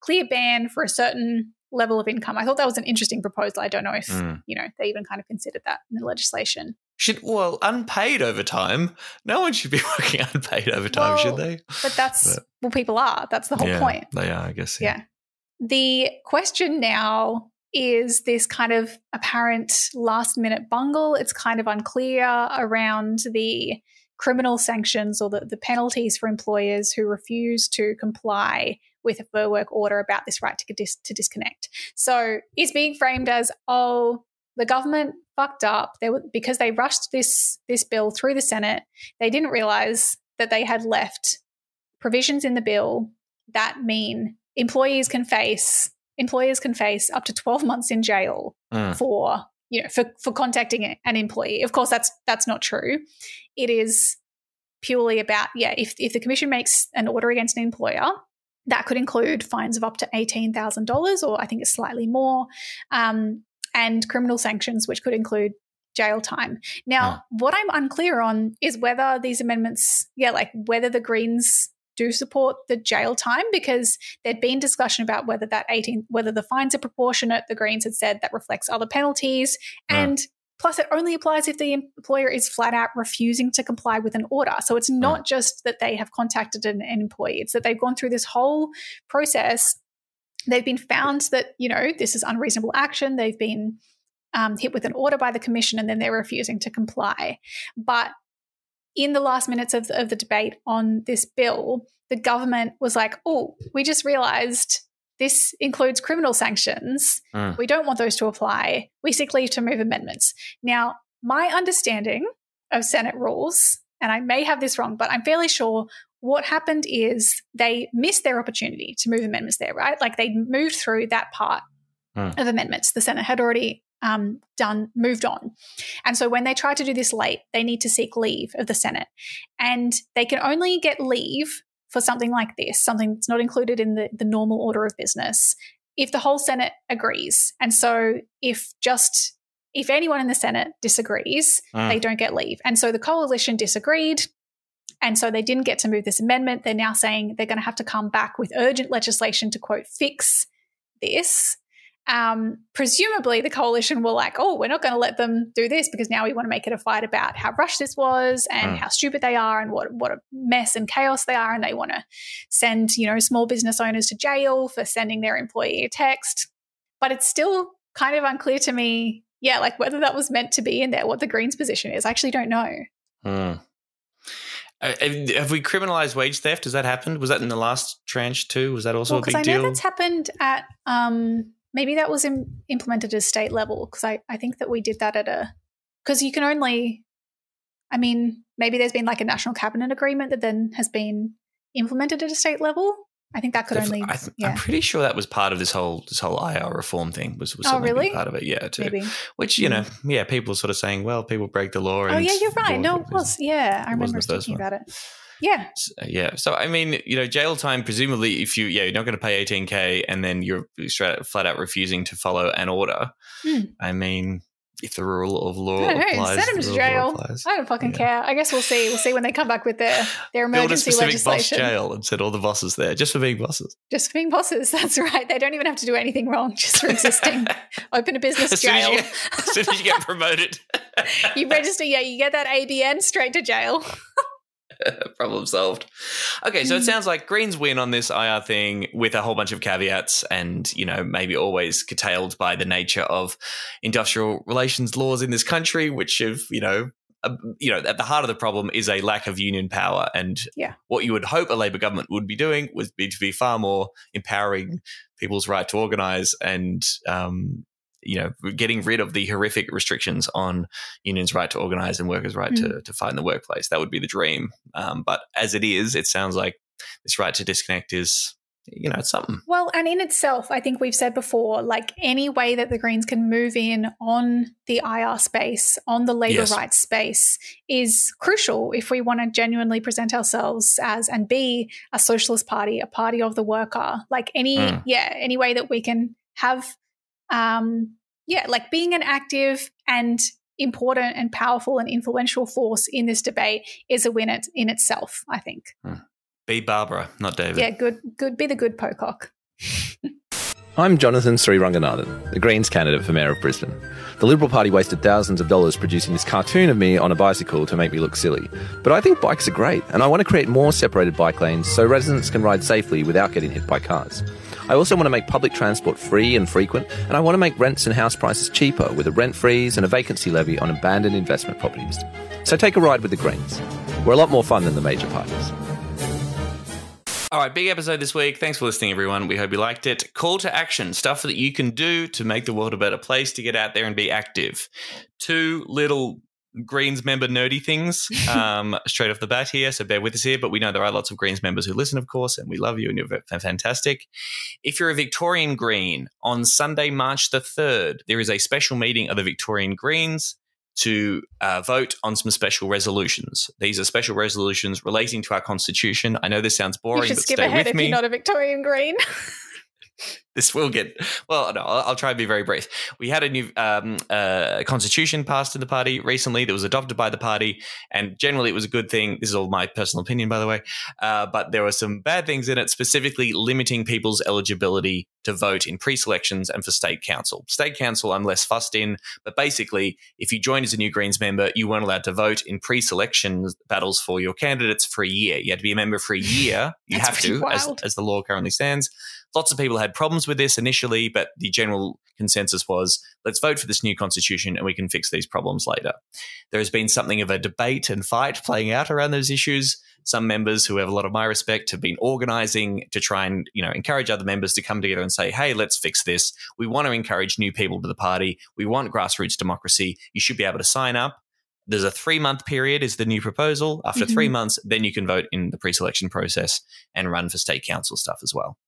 S1: clear ban for a certain level of income. I thought that was an interesting proposal. I don't know if,
S3: Mm.
S1: you know, they even kind of considered that in the legislation.
S3: should well unpaid overtime no one should be working unpaid overtime should they
S1: But that's
S3: But-
S1: well people are. That's the whole
S3: yeah,
S1: point.
S3: they are i guess
S1: Yeah. The question now is this kind of apparent last minute bungle. It's kind of unclear around the criminal sanctions or the, the penalties for employers who refuse to comply with a fair work order about this right to, dis- to disconnect. So it's being framed as, oh, the government fucked up. They were, because they rushed this this bill through the Senate. They didn't realize that they had left provisions in the bill that mean employees can face employers can face up to 12 months in jail
S15: Mm.
S1: for you know for, for contacting an employee of course that's that's not true it is purely about yeah if, if the commission makes an order against an employer that could include fines of up to $18000 or i think it's slightly more um, and criminal sanctions which could include jail time. Now what i'm unclear on is whether these amendments yeah like whether the greens do support the jail time because there'd been discussion about whether that 18 whether the fines are proportionate. The greens had said that reflects other penalties. And plus it only applies if the employer is flat out refusing to comply with an order. So it's not just that they have contacted an, an employee it's that they've gone through this whole process. They've been found that you know this is unreasonable action. They've been um, hit with an order by the commission and then they're refusing to comply. But in the last minutes of the, of the debate on this bill, the government was like, oh, we just realized this includes criminal sanctions.
S15: Mm.
S1: We don't want those to apply. We seek leave to move amendments. Now, my understanding of Senate rules, and I may have this wrong, but I'm fairly sure what happened is they missed their opportunity to move amendments there, right? Like they moved through that part
S15: Mm.
S1: of amendments. The Senate had already um, done moved on, and so when they try to do this late, they need to seek leave of the Senate, and they can only get leave for something like this, something that's not included in the, the normal order of business, if the whole Senate agrees. And so if just if anyone in the Senate disagrees,
S15: Mm.
S1: they don't get leave. And so the coalition disagreed. And so they didn't get to move this amendment. They're now saying they're going to have to come back with urgent legislation to quote fix this. Um, presumably, the coalition were like, "Oh, we're not going to let them do this because now we want to make it a fight about how rushed this was and
S15: Mm.
S1: how stupid they are and what what a mess and chaos they are, and they want to send you know small business owners to jail for sending their employee a text." But it's still kind of unclear to me, yeah, like whether that was meant to be in there, what the Greens' position is. I actually don't know.
S3: Uh, have we criminalized wage theft? Has that happened? Was that in the last tranche too? Was that also
S1: Well,
S3: a big
S1: I know
S3: deal?
S1: that's happened at um, maybe that was Im- implemented at a state level because I, I think that we did that at a because you can only I mean maybe there's been like a national cabinet agreement that then has been implemented at a state level. I think that could
S3: Def-
S1: only
S3: I th-
S1: yeah
S3: I'm pretty sure that was part of this whole this whole IR reform thing. Was, was
S1: Oh, really?
S3: part of it? Yeah, too.
S1: maybe.
S3: Which you hmm. know, yeah, people are sort of saying, well, people break the law. And
S1: Oh yeah, you're right. No, it was yeah. I remember
S3: the
S1: talking about it. Yeah,
S3: Uh, yeah. So I mean, you know, jail time. Presumably, if you yeah, you're not going to pay 18k, and then you're straight flat out refusing to follow an order.
S1: Hmm.
S3: I mean, if the rule of law
S1: I
S3: applies.
S1: Send them to jail. I don't fucking care. I guess we'll see. We'll see when they come back with their their emergency
S3: Build a specific boss
S1: legislation.
S3: jail and send all the bosses there just for being bosses.
S1: Just for being bosses. That's right. They don't even have to do anything wrong. Just for existing. Open a business
S3: As soon as,
S1: jail.
S3: get, as soon as you get promoted,
S1: you register. Yeah, you get that ABN straight to jail.
S3: problem solved. Okay, so it
S1: Mm.
S3: sounds like Greens win on this IR thing with a whole bunch of caveats and, you know, maybe always curtailed by the nature of industrial relations laws in this country, which have, you know, uh, you know, at the heart of the problem is a lack of union power. And
S1: Yeah.
S3: what you would hope a Labor government would be doing would be to be far more empowering people's right to organize and, um, you know, getting rid of the horrific restrictions on unions' right to organize and workers' right to, to fight in the workplace. That would be the dream. Um, but as it is, it sounds like this right to disconnect is, you know, it's something.
S1: Well, and in itself, I think we've said before, like any way that the Greens can move in on the IR space, on the labour
S3: Yes.
S1: rights space, is crucial if we want to genuinely present ourselves as and be a socialist party, a party of the worker. Like any,
S3: Mm.
S1: yeah, any way that we can have, um, yeah, like being an active and important and powerful and influential force in this debate is a win it in itself. I think.
S3: Be Barbara, not David.
S1: Yeah, good, good. Be the good pocock.
S15: I'm Jonathan Sriranganathan, the Greens candidate for Mayor of Brisbane. The Liberal Party wasted thousands of dollars producing this cartoon of me on a bicycle to make me look silly. But I think bikes are great, and I want to create more separated bike lanes so residents can ride safely without getting hit by cars. I also want to make public transport free and frequent, and I want to make rents and house prices cheaper with a rent freeze and a vacancy levy on abandoned investment properties. So take a ride with the Greens. We're a lot more fun than the major parties.
S3: All right, big episode this week. Thanks for listening, everyone. We hope you liked it. Call to action stuff that you can do to make the world a better place to get out there and be active. Two little Greens member nerdy things um, straight off the bat here. So bear with us here, but we know there are lots of Greens members who listen, of course, and we love you and you're fantastic. If you're a Victorian Green, on Sunday, March the 3rd, there is a special meeting of the Victorian Greens to uh, vote on some special resolutions. These are special resolutions relating to our constitution. I know this sounds boring, but
S1: skip
S3: stay
S1: ahead
S3: with
S1: if
S3: me.
S1: you're not a Victorian Green.
S3: this will get well. No, I'll, I'll try and be very brief. We had a new um, uh, constitution passed in the party recently that was adopted by the party, and generally it was a good thing. This is all my personal opinion, by the way. Uh, but there were some bad things in it, specifically limiting people's eligibility to vote in pre-selections and for state council. State council, I'm less fussed in, but basically, if you joined as a new Greens member, you weren't allowed to vote in pre-selection battles for your candidates for a year. You had to be a member for a year. You have to, as, as the law currently stands. Lots of people had problems with this initially, but the general consensus was let's vote for this new constitution and we can fix these problems later. There has been something of a debate and fight playing out around those issues. Some members who have a lot of my respect have been organizing to try and, you know, encourage other members to come together and say, hey, let's fix this. We want to encourage new people to the party. We want grassroots democracy. You should be able to sign up. There's a three month period, is the new proposal. After three
S1: Mhm.
S3: months, then you can vote in the pre selection process and run for state council stuff as well.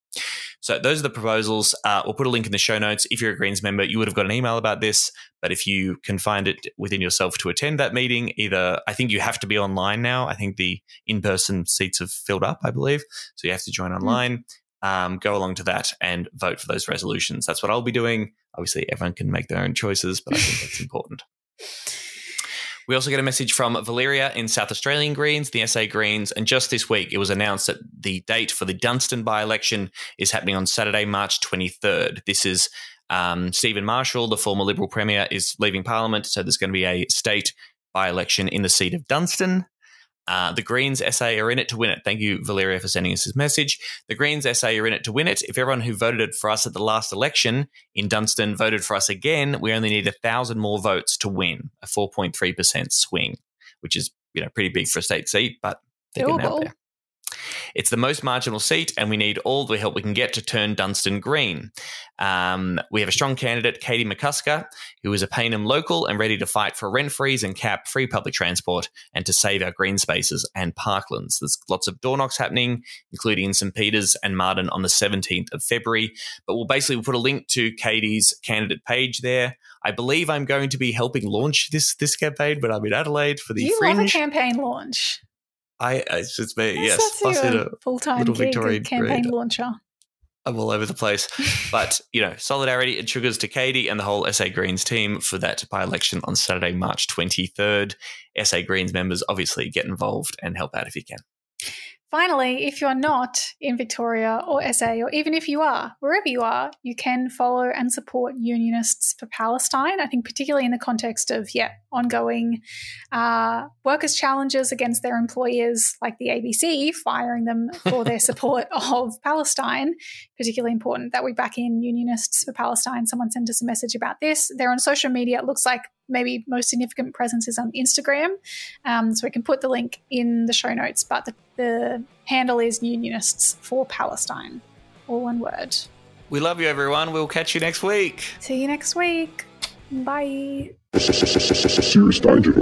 S3: So those are the proposals. Uh, we'll put a link in the show notes. If you're a Greens member, you would have got an email about this. But if you can find it within yourself to attend that meeting, either I think you have to be online now. I think the in-person seats have filled up, I believe. So you have to join online. Um, go along to that and vote for those resolutions. That's what I'll be doing. Obviously, everyone can make their own choices, but I think that's important. We also get a message from Valeria in South Australian Greens, the SA Greens, and just this week it was announced that the date for the Dunstan by election is happening on Saturday, March 23rd. This is um, Steven Marshall, the former Liberal Premier, is leaving Parliament, so there's going to be a state by election in the seat of Dunstan. Uh, the Greens SA are in it to win it. Thank you, Valeria, for sending us this message. The Greens SA are in it to win it. If everyone who voted for us at the last election in Dunstan voted for us again, we only need a thousand more votes to win, a 4.3% swing, which is you know pretty big for a state seat, but they're getting out there. It's the most marginal seat, and we need all the help we can get to turn Dunstan green. Um, we have a strong candidate, Katie McCusker, who is a Payneham local and ready to fight for rent freeze and cap free public transport and to save our green spaces and parklands. There's lots of door knocks happening, including in St. Peter's and Marden on the 17th of February. But we'll basically put a link to Katie's candidate page there. I believe I'm going to be helping launch this this campaign, but I'm in Adelaide for the
S1: you
S3: Fringe.
S1: love a campaign launch.
S3: I uh, it's just me,
S1: Yes,
S3: yes.
S1: that's
S3: Plus
S1: your
S3: in a
S1: full time
S3: little Victorian
S1: campaign launcher.
S3: I'm all over the place. But, you know, solidarity and sugars to Katie and the whole SA Greens team for that by election on Saturday, March 23rd. SA Greens members obviously get involved and help out if you can.
S1: Finally, if you're not in Victoria or SA, or even if you are, wherever you are, you can follow and support Unionists for Palestine. I think, particularly in the context of, yeah, ongoing uh, workers' challenges against their employers, like the ABC, firing them for their support of Palestine. Particularly important that we back in Unionists for Palestine. Someone sent us a message about this. They're on social media. It looks like maybe most significant presence is on Instagram. Um, so we can put the link in the show notes, but the, the handle is Unionists for Palestine, all one word.
S3: We love you, everyone. We'll catch you next week.
S1: See you next week. Bye.
S6: Serious danger.